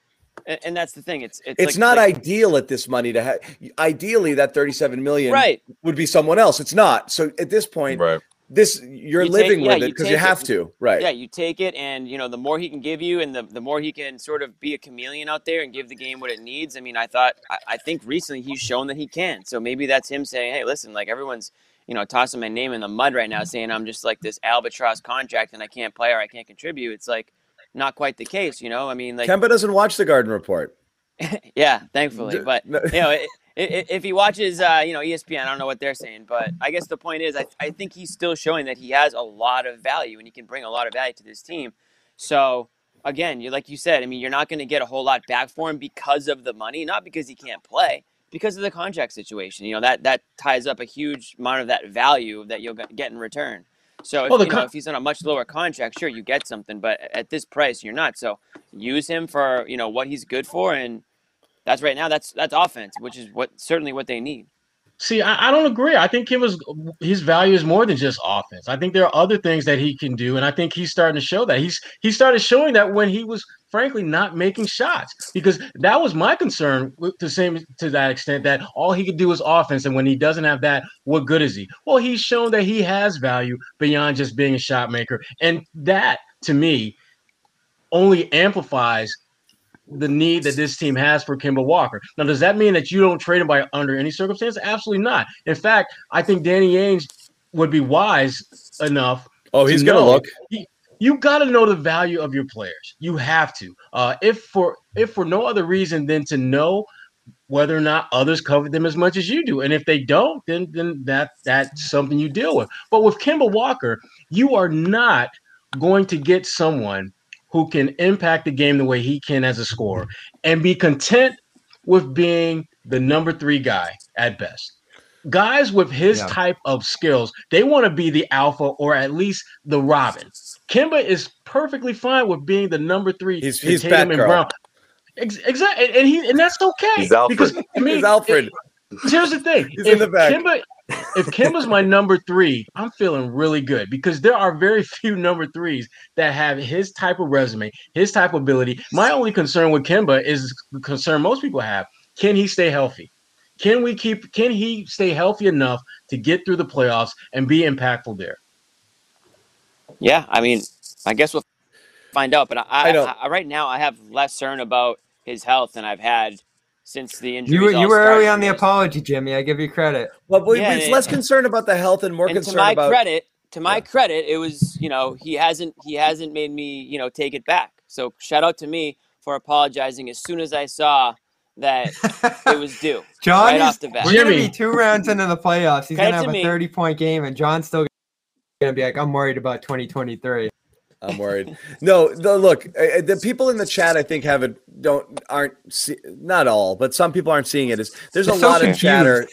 C: and, and that's the thing. It's it's,
B: It's
C: like-
B: not
C: like-
B: ideal at this money to have. Ideally, that 37 million
C: right.
B: would be someone else. It's not. So at this point,
D: Right.
B: this you're
C: You take-
B: living
C: yeah,
B: with it because you
C: take it.
B: have to, right?
C: Yeah, you take it, and you know the more he can give you, and the, the more he can sort of be a chameleon out there and give the game what it needs. I mean, I thought I, I think recently he's shown that he can. So maybe that's him saying, "Hey, listen, like everyone's you know tossing my name in the mud right now, saying I'm just like this albatross contract and I can't play or I can't contribute." It's like not quite the case, you know. I mean, like
B: Kemba doesn't watch the Garden Report.
C: yeah, thankfully, but you know, i- i- if he watches, uh, you know, ESPN, I don't know what they're saying, but I guess the point is, I, I think he's still showing that he has a lot of value and he can bring a lot of value to this team. So again, you like you said, I mean, you're not going to get a whole lot back for him because of the money, not because he can't play, because of the contract situation. You know that that ties up a huge amount of that value that you'll get in return. So if,
E: Well,
C: you know, if he's on a much lower contract, sure you get something, but at this price, you're not. So use him for you know what he's good for, and that's right now. That's that's offense, which is what certainly what they need.
E: See, I, I don't agree. I think Kemba's his value is more than just offense. I think there are other things that he can do, and I think he's starting to show that. He's he started showing that when he was frankly not making shots, because that was my concern to same to that extent that all he could do is offense, and when he doesn't have that, what good is he? Well, he's shown that he has value beyond just being a shot maker, and that to me only amplifies the need that this team has for Kemba Walker. Now, does that mean that you don't trade him by under any circumstance? Absolutely not. In fact, I think Danny Ainge would be wise enough.
B: Oh, he's
E: to
B: gonna
E: know-
B: look.
E: You got to know the value of your players. You have to. Uh, if for if for no other reason than to know whether or not others cover them as much as you do, and if they don't, then then that that's something you deal with. But with Kemba Walker, you are not going to get someone who can impact the game the way he can as a scorer and be content with being the number three guy at best. guys with his yeah. type of skills, they want to be the alpha or at least the Robin. Kemba is perfectly fine with being the number three.
B: He's, he's Tatum and Brown.
E: exactly, and, and he and that's okay. because to me,
B: he's Alfred. It,
E: here's the thing:
B: he's if in the back.
E: Kemba, if Kemba's my number three, I'm feeling really good because there are very few number threes that have his type of resume, his type of ability. My only concern with Kemba is the concern most people have: can he stay healthy? Can we keep? Can he stay healthy enough to get through the playoffs and be impactful there?
C: Yeah, I mean, I guess we'll find out. But I, I, I right now I have less concern about his health than I've had since the injury.
F: You, you were early on the apology, Jimmy. I give you credit.
B: Well, but yeah, it's less concerned about the health and more
C: and
B: concerned
C: to my
B: about
C: credit. To my yeah. credit, it was you know he hasn't he hasn't made me you know take it back. So shout out to me for apologizing as soon as I saw that it was due.
F: John
C: right
F: is,
C: off the bat.
F: We're Jimmy. gonna be two rounds into the playoffs. He's Credit gonna have a me. thirty point game, and John's still gonna be like, "I'm worried about 2023."
B: I'm worried. No, the, look, the people in the chat I think have it don't aren't see, not all, but some people aren't seeing it. Is there's a lot of chatter.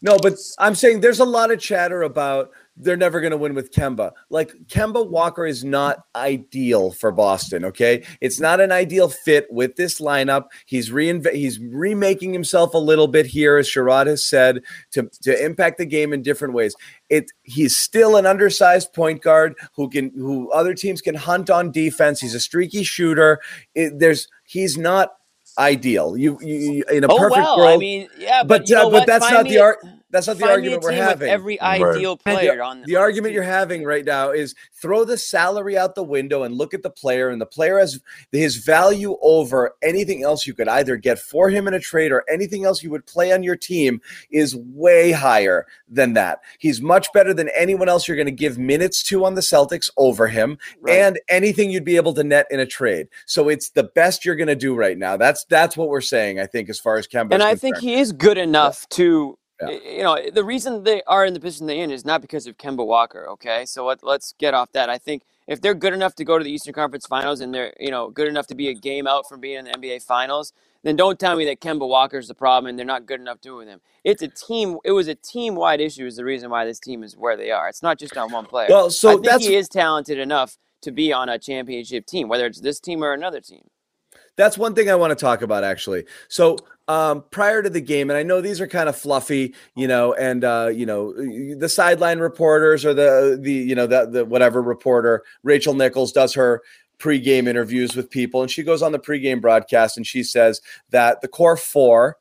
B: no, but I'm saying there's a lot of chatter about they're never going to win with Kemba. Like Kemba Walker is not ideal for Boston. Okay, it's not an ideal fit with this lineup. He's reinv- he's remaking himself a little bit here, as Sherrod has said, to to impact the game in different ways. It he's still an undersized point guard who can who other teams can hunt on defense. He's a streaky shooter. It, there's he's not ideal. You, you in a
C: oh,
B: perfect
C: well,
B: world. I
C: mean, yeah,
B: but
C: but, uh,
B: but that's
C: Find
B: not
C: me,
B: the art. That's not the argument we're having.
C: Every right. ideal player
B: the,
C: on
B: the
C: on
B: argument you're having right now is throw the salary out the window and look at the player, and the player has his value over anything else you could either get for him in a trade or anything else you would play on your team is way higher than that. He's much better than anyone else you're going to give minutes to on the Celtics over him, right. and anything you'd be able to net in a trade. So it's the best you're going to do right now. That's that's what we're saying. I think as far as Kemba,
C: and I
B: concerned.
C: think he is good enough yeah. to yeah. You know, the reason they are in the position they're in is not because of Kemba Walker. Okay, so let, let's get off that. I think if they're good enough to go to the Eastern Conference Finals and they're you know good enough to be a game out from being in the NBA Finals, then don't tell me that Kemba Walker's the problem and they're not good enough to with him. It's a team. It was a team wide issue. Is the reason why this team is where they are. It's not just on one player.
B: Well, so
C: I think
B: that's
C: he is talented enough to be on a championship team, whether it's this team or another team.
B: That's one thing I want to talk about actually. So um, prior to the game, and I know these are kind of fluffy, you know, and uh, you know the sideline reporters or the the you know the the whatever reporter Rachel Nichols does her pregame interviews with people, and she goes on the pregame broadcast and she says that the core four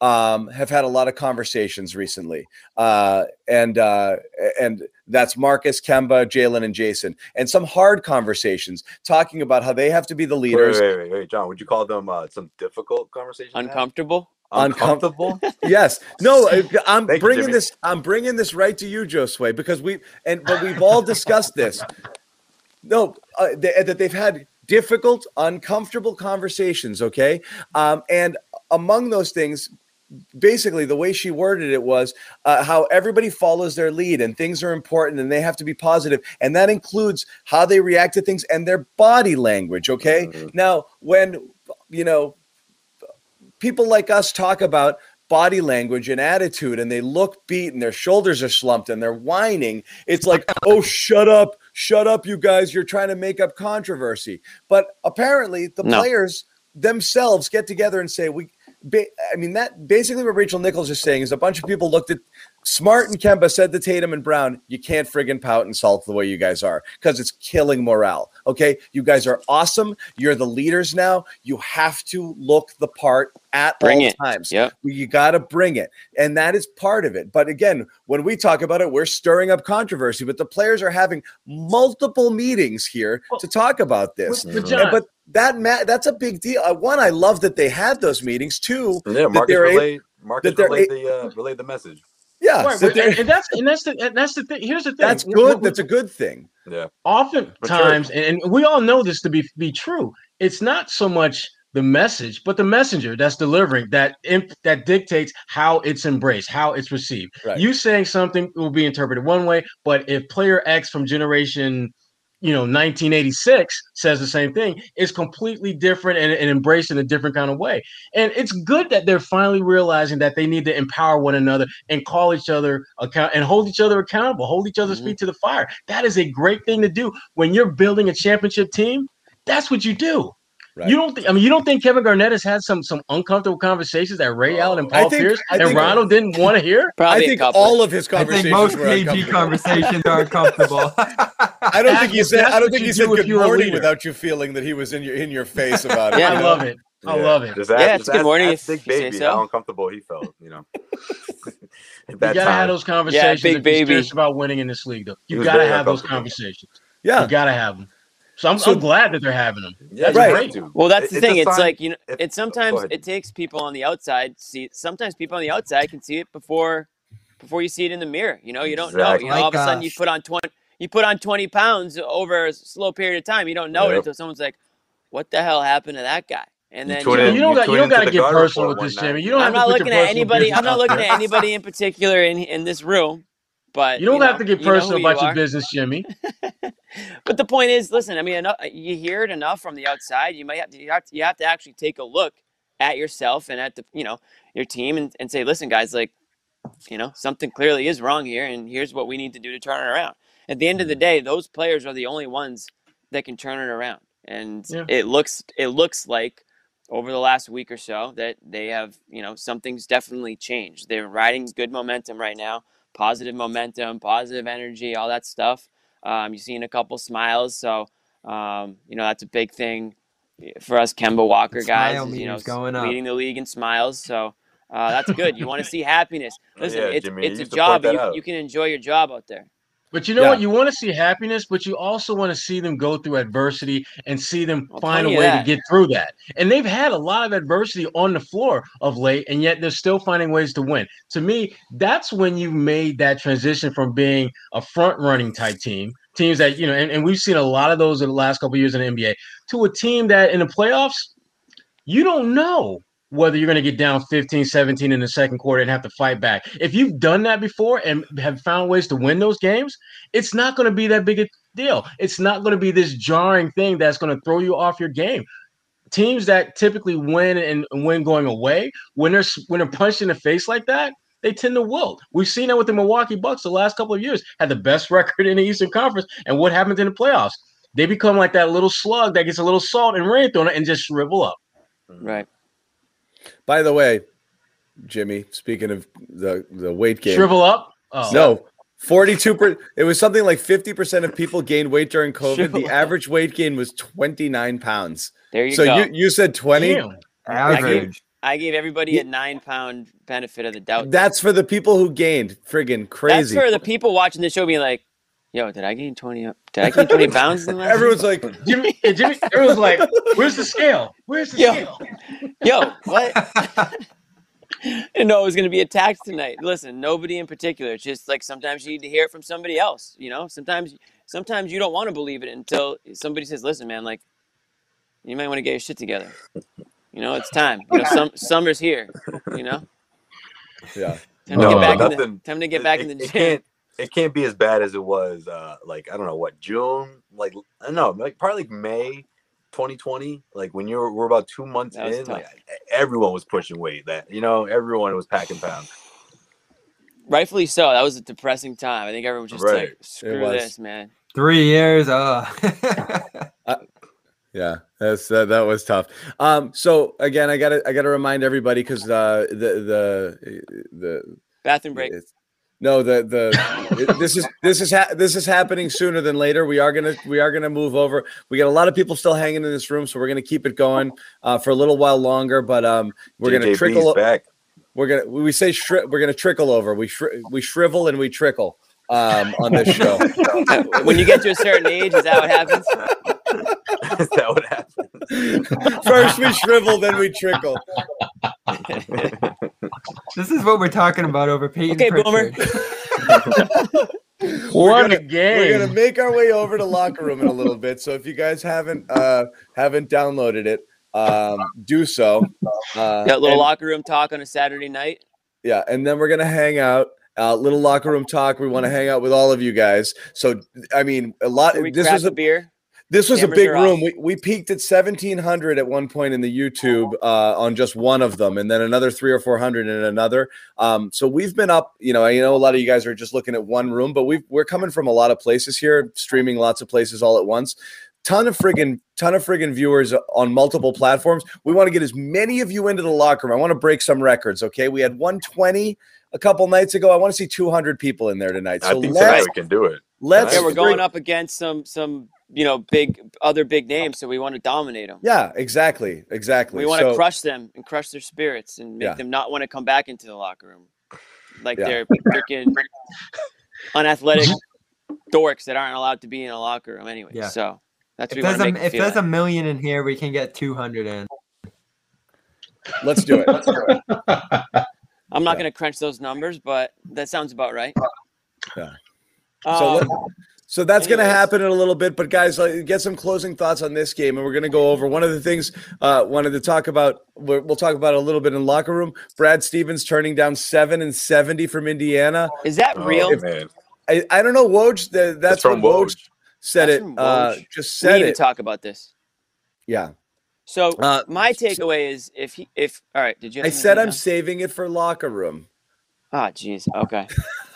B: um, have had a lot of conversations recently, uh, and uh, and that's Marcus, Kemba, Jaylen, and Jayson, and some hard conversations talking about how they have to be the leaders.
D: Wait, wait, wait, wait John. Would you call them uh, some difficult conversations?
C: Uncomfortable.
B: Uncomfortable. yes. No. I'm Thank bringing you, this. I'm bringing this right to you, Josue, because we and but we've all discussed this. No, uh, they, that they've had difficult, uncomfortable conversations. Okay, um, and among those things, basically the way she worded it was uh, how everybody follows their lead and things are important and they have to be positive and that includes how they react to things and their body language okay mm-hmm. now when you know people like us talk about body language and attitude and they look beat and their shoulders are slumped and they're whining it's like oh shut up shut up you guys you're trying to make up controversy but apparently the no. players themselves get together and say we I mean, that basically what Rachel Nichols is saying is a bunch of people looked at Smart and Kemba said to Tatum and Brown, you can't friggin' pout and salt the way you guys are because it's killing morale. Okay. You guys are awesome. You're the leaders now. You have to look the part at
C: bring
B: all
C: it.
B: times.
C: Yep.
B: You got to bring it. And that is part of it. But again, when we talk about it, we're stirring up controversy, but the players are having multiple meetings here well, to talk about this.
E: But, John,
B: but that ma- that's a big deal. Uh, one, I love that they had those meetings. Two,
D: yeah, Marcus relayed, Marcus relayed the uh, relayed the message.
B: Yeah,
E: right, and that's and that's the and that's the thing. Here's the thing.
B: That's good. That's a good thing.
D: Yeah.
E: Oftentimes, sure. and we all know this to be be true. It's not so much the message, but the messenger that's delivering that imp, that dictates how it's embraced, how it's received. Right. You saying something will be interpreted one way, but if player X from generation you know 1986 says the same thing is completely different and, and embraced in a different kind of way. And it's good that they're finally realizing that they need to empower one another and call each other account and hold each other accountable hold each other's mm-hmm. feet to the fire. That is a great thing to do. When you're building a championship team that's what you do Right. You don't. Th- I mean, you don't think Kevin Garnett has had some some uncomfortable conversations that Ray oh. Allen and Paul think, Pierce and Rondo didn't want to hear?
B: Probably I think all of his conversations.
F: I think most KG conversations are uncomfortable.
B: I don't think he said. I don't think he said good morning without you feeling that he was in your in your face about it.
E: yeah, I love it. I yeah. love it.
D: Does that, yeah, it's good morning. Ask Big Baby so. how uncomfortable he felt. You know,
E: you gotta time. have those conversations. Yeah, Big Baby about winning in this league, though. You gotta have those conversations. Yeah, you gotta have them. So I'm, so, I'm glad that they're having them. Yeah, that's right.
C: Great. Well, that's the it's thing. It's like you know, if, it's sometimes it takes people on the outside see. Sometimes people on the outside can see it before before you see it in the mirror. You know, you don't exactly. know. You know, all of a sudden you put on twenty. You put on twenty pounds over a slow period of time. You don't know yep. it until someone's like, "What the hell happened to that guy?" And then
E: you, you, you don't got, you don't got to get personal with this, Jimmy. You don't.
C: I'm not looking at anybody. I'm not looking at anybody in particular in in this room. But
E: you don't you know, have to get personal you know about you your business, Jimmy.
C: but the point is, listen. I mean, enough, you hear it enough from the outside. You might have to you, have to you have to actually take a look at yourself and at the you know your team and, and say, listen, guys, like you know something clearly is wrong here, and here's what we need to do to turn it around. At the end of the mm-hmm. day, those players are the only ones that can turn it around, and yeah. it looks it looks like over the last week or so that they have you know something's definitely changed. They're riding good momentum right now positive momentum, positive energy, all that stuff. Um, you've seen a couple smiles, so um, you know that's a big thing for us Kemba Walker guys. Is, you know, going leading the league in smiles, so uh, that's good. You want to see happiness. Listen, yeah, it's Jimmy, it's a job. You, you can enjoy your job out there.
E: But you know yeah. what? You want to see happiness, but you also want to see them go through adversity and see them I'll find a way that. to get through that. And they've had a lot of adversity on the floor of late, and yet they're still finding ways to win. To me, that's when you made that transition from being a front running type team, teams that, you know, and, and we've seen a lot of those in the last couple years in the NBA, to a team that in the playoffs, you don't know whether you're going to get down 15, 17 in the second quarter and have to fight back. If you've done that before and have found ways to win those games, it's not going to be that big a deal. It's not going to be this jarring thing that's going to throw you off your game. Teams that typically win and win going away, when they're when they're punched in the face like that, they tend to wilt. We've seen that with the Milwaukee Bucks the last couple of years, had the best record in the Eastern Conference, and what happens in the playoffs? They become like that little slug that gets a little salt and rain thrown it and just shrivel up.
C: Right.
B: By the way, Jimmy, speaking of the the weight gain,
E: shrivel up.
B: Oh. No, forty-two percent. It was something like fifty percent of people gained weight during COVID. Shrivel the up. average weight gain was twenty-nine pounds.
C: There you
B: so
C: go.
B: So you you said twenty.
F: Average.
C: I gave, I gave everybody a nine pound benefit of the doubt.
B: That's for the people who gained. Friggin' crazy.
C: That's for the people watching the show being like, yo, did I gain 20 up? Did I gain 20 pounds?
B: In the last Everyone's like,
E: Jimmy, Jimmy, everyone's like, where's the scale? Where's the yo, scale?
C: Yo, what? I know it was going to be attacked tonight. Listen, nobody in particular. It's just like sometimes you need to hear it from somebody else. You know, sometimes, sometimes you don't want to believe it until somebody says, "Listen, man, like, you might want to get your shit together." You know, it's time. You know, some summer's here. You know.
B: Yeah.
C: Time no, to get back. Nothing, in the, time to get back it, in the gym
D: it can't be as bad as it was uh like I don't know what June? Like I don't know like probably like May 2020 like when you were we're about two months in like everyone was pushing weight that you know everyone was packing pounds.
C: Rightfully so that was a depressing time. I think everyone was just right. like screw this man.
F: Three years oh
B: uh, yeah that's that, that was tough. Um so again I gotta I gotta remind everybody because uh the the the
C: bathroom break
B: no, the the this is this is ha- this is happening sooner than later. We are gonna we are gonna move over. We got a lot of people still hanging in this room, so we're gonna keep it going uh, for a little while longer. But um, we're gonna trickle back. We're gonna we say shri- we're gonna trickle over. We shri- we shrivel and we trickle um, on this show.
C: when you get to a certain age, is that what happens?
D: is that what happens?
B: First we shrivel, then we trickle.
F: this is what we're talking about over Payton. Okay, Pritchard.
E: Boomer. what
B: gonna,
E: a game!
B: We're gonna make our way over to locker room in a little bit. So if you guys haven't uh, haven't downloaded it, um, do so.
C: Uh, Got a little and, locker room talk on a Saturday night.
B: Yeah, and then we're gonna hang out Uh, little locker room talk. We want to hang out with all of you guys. So, I mean, a lot. This was a
C: beer.
B: This was Cameras a big room. We, we peaked at 1700 at one point in the YouTube uh, on just one of them, and then another three or 400 in another. Um, so we've been up, you know, I know a lot of you guys are just looking at one room, but we we're coming from a lot of places here, streaming lots of places all at once. Ton of friggin' ton of friggin' viewers on multiple platforms. We want to get as many of you into the locker room. I want to break some records. Okay, we had 120 a couple nights ago. I want to see 200 people in there tonight. So
D: I think tonight we can do it.
B: Let's.
C: Yeah, we're going up against some some you know big other big names, so we want to dominate them.
B: Yeah, exactly, exactly.
C: We want so, to crush them and crush their spirits and make yeah. them not want to come back into the locker room, like yeah. they're freaking unathletic dorks that aren't allowed to be in a locker room anyway. Yeah. So that's
F: if, there's a, if there's like. a million in here, we can get 200 in.
B: Let's do it. Let's do it.
C: I'm not yeah. going to crunch those numbers, but that sounds about right.
B: Yeah. So, um, so that's going to happen in a little bit. But guys, get some closing thoughts on this game, and we're going to go over one of the things uh, wanted to talk about. We'll talk about a little bit in locker room. Brad Stevens turning down seven and seventy from Indiana.
C: Is that oh, real?
B: man. I, I don't know. Woj, the, that's, from Woj said that's it. Uh, just said
C: we need
B: it.
C: to talk about this.
B: Yeah.
C: So uh, my takeaway is if he if all right, did you?
B: I said I'm saving it for locker room.
C: Ah, oh, jeez. Okay.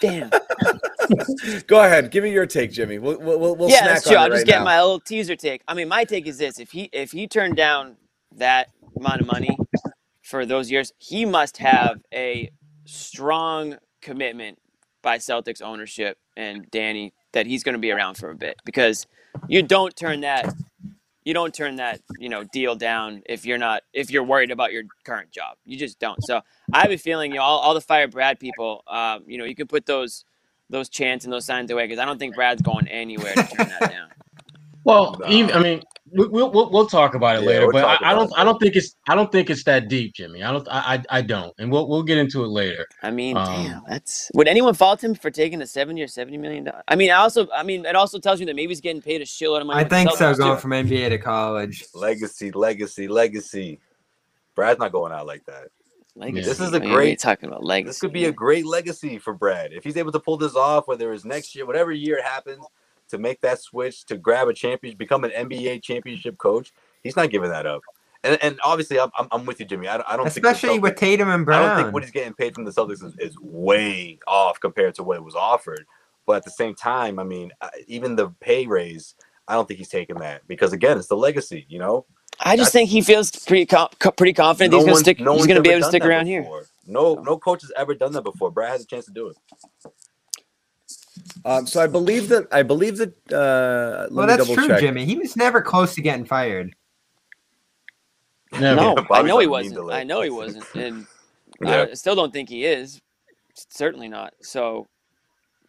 C: Damn.
B: Go ahead. Give me your take, Jimmy. We'll we'll, we'll
C: yeah, that's
B: true.
C: I'll just get
B: now.
C: my little teaser take. I mean, my take is this: if he if he turned down that amount of money for those years, he must have a strong commitment by Celtics ownership and Danny that he's going to be around for a bit because you don't turn that you don't turn that you know deal down if you're not if you're worried about your current job. You just don't. So i have a feeling you know all, all the fire brad people um, you know you can put those those chants and those signs away because i don't think brad's going anywhere to turn that down
E: well no. even, i mean we'll, we'll, we'll talk about it yeah, later we'll but I, I, don't i don't think it's i don't think it's that deep jimmy i don't i i, I don't and we'll, we'll get into it later
C: i mean um, damn that's would anyone fault him for taking a seven year 70 million dollars i mean i also i mean it also tells me that maybe he's getting paid a shitload of money
F: i think so going too. from nba to college
D: legacy legacy legacy brad's not going out like that
C: Legacy.
D: This is a great
C: talking about legacy.
D: This could be a great legacy for Brad if he's able to pull this off. Whether it's next year, whatever year it happens, to make that switch to grab a champion, become an NBA championship coach, he's not giving that up. And, and obviously, I'm, I'm with you, Jimmy. I, I don't
F: especially with Tatum and Brown.
D: I don't think what he's getting paid from the Celtics is, is way off compared to what it was offered. But at the same time, I mean, uh, even the pay raise, I don't think he's taking that because again, it's the legacy. You know,
C: I just That's, think he feels pretty com- pretty confident no he's going to stick. No he's going to be able to stick around before. here.
D: No, no coach has ever done that before. Brad has a chance to do it.
B: Um, so I believe that I believe that. Uh,
F: well, that's true, check. Jimmy. He was never close to getting fired.
C: Never. No, I know he wasn't. I know he wasn't, and yeah. I still don't think he is. Certainly not. So,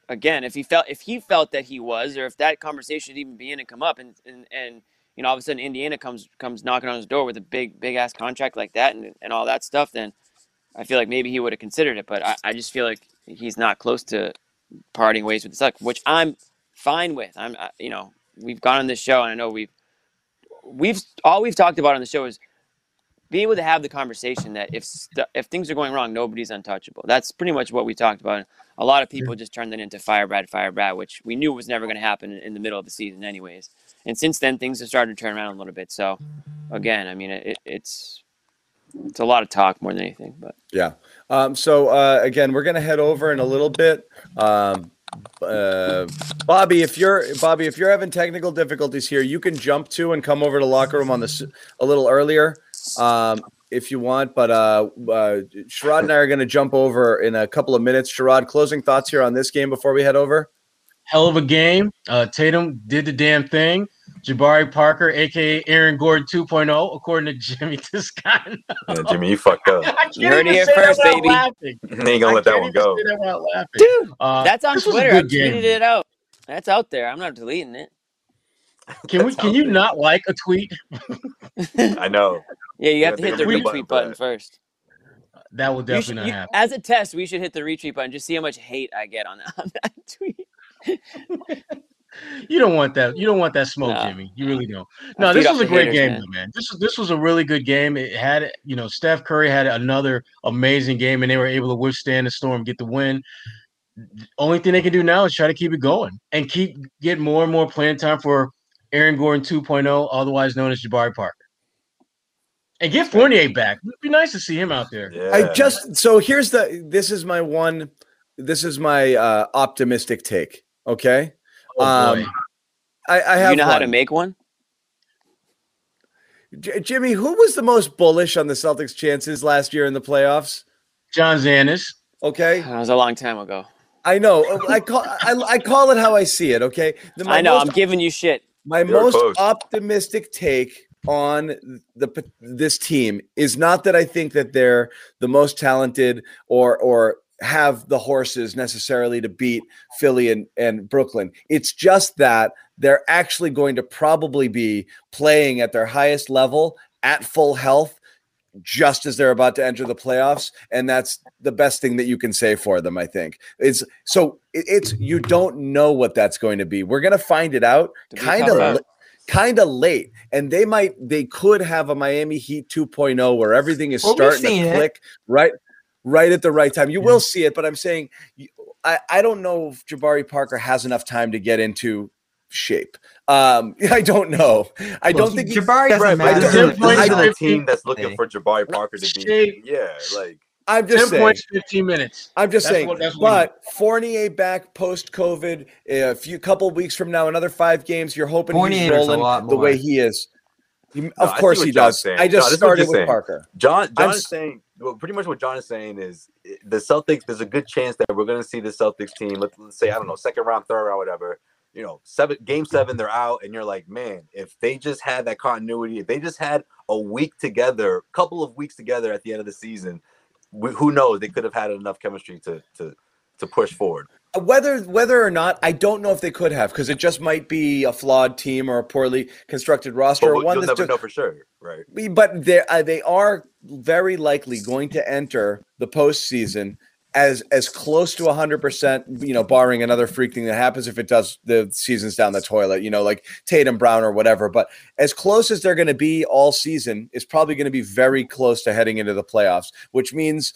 C: again, if he felt if he felt that he was, or if that conversation should even be in and come up, and and and you know, all of a sudden Indiana comes comes knocking on his door with a big big ass contract like that and and all that stuff, then I feel like maybe he would have considered it. But I, I just feel like he's not close to parting ways with the Celtics, which I'm fine with. I'm, you know, we've gone on this show, and I know we've we've all we've talked about on the show is be able to have the conversation that if st- if things are going wrong, nobody's untouchable. That's pretty much what we talked about. A lot of people just turned that into fire Brad, fire Brad, which we knew was never going to happen in the middle of the season, anyways. And since then, things have started to turn around a little bit. So, again, I mean, it, it's it's a lot of talk more than anything. But
B: yeah. Um, so uh, again, we're gonna head over in a little bit. Um, uh, Bobby, if you're Bobby, if you're having technical difficulties here, you can jump to and come over to locker room on this a little earlier, um, if you want. But uh, uh, Sherrod and I are going to jump over in a couple of minutes. Sherrod, closing thoughts here on this game before we head over.
E: Hell of a game. Uh, Tatum did the damn thing. Jabari Parker, aka Aaron Gordon 2.0, according to Jimmy Toscano.
D: yeah, Jimmy, you fucked up.
C: you heard it here first, baby.
D: Laughing. ain't gonna let that one go.
C: That Dude, uh, that's on Twitter. I tweeted it out. That's out there. I'm not deleting it.
E: Can we? Can you there. not like a tweet?
D: I know.
C: Yeah, you, you have to hit the retweet button, button first.
E: That will definitely should, not
C: you,
E: happen.
C: As a test, we should hit the retweet button. Just see how much hate I get on that, on that tweet
E: you don't want that. You don't want that smoke, no. Jimmy. You really don't. No, this was a great haters, game, man. man. This was this was a really good game. It had, you know, Steph Curry had another amazing game, and they were able to withstand the storm, get the win. only thing they can do now is try to keep it going and keep get more and more playing time for Aaron Gordon 2.0, otherwise known as Jabari Parker. And get Fournier back. It'd be nice to see him out there.
B: Yeah. I just so here's the this is my one this is my uh optimistic take. Okay. Oh, um I, I have
C: you know one. how to make one?
B: J- Jimmy, who was the most bullish on the Celtics' chances last year in the playoffs?
E: John Zannis.
B: Okay,
C: that was a long time ago.
B: I know. I call I, I call it how I see it. Okay,
C: the, I know. Most, I'm giving you shit.
B: My You're most opposed. optimistic take on the this team is not that I think that they're the most talented or or have the horses necessarily to beat Philly and, and Brooklyn. It's just that they're actually going to probably be playing at their highest level at full health just as they're about to enter the playoffs and that's the best thing that you can say for them i think it's so it's you don't know what that's going to be we're going to find it out kind of kind of late and they might they could have a miami heat 2.0 where everything is we'll starting to click it. right right at the right time you yeah. will see it but i'm saying I, I don't know if jabari parker has enough time to get into shape. Um, I don't know. I well, don't think
F: Jabari doesn't right, matter.
D: I don't, a team that's looking for Jabari Parker to be. Yeah, like
B: I'm just 10 saying,
E: points, 15 minutes.
B: I'm just that's saying. What, but Fournier back post COVID, a few couple weeks from now, another five games. You're hoping Fournier's he's rolling the way he is. He, no, of course he does. Saying. I just no, started with saying. Parker.
D: John, John is saying well, pretty much what John is saying is eh, the Celtics. There's a good chance that we're going to see the Celtics team. Let's, let's say I don't know, second round, third round, whatever you know, seven game seven, they're out, and you're like, man, if they just had that continuity, if they just had a week together, couple of weeks together at the end of the season, we, who knows? They could have had enough chemistry to to to push forward.
B: Whether whether or not, I don't know if they could have, because it just might be a flawed team or a poorly constructed roster.
D: But
B: one
D: you'll never just, know for sure, right?
B: But they uh, they are very likely going to enter the postseason as as close to 100% you know barring another freak thing that happens if it does the season's down the toilet you know like tatum brown or whatever but as close as they're going to be all season is probably going to be very close to heading into the playoffs which means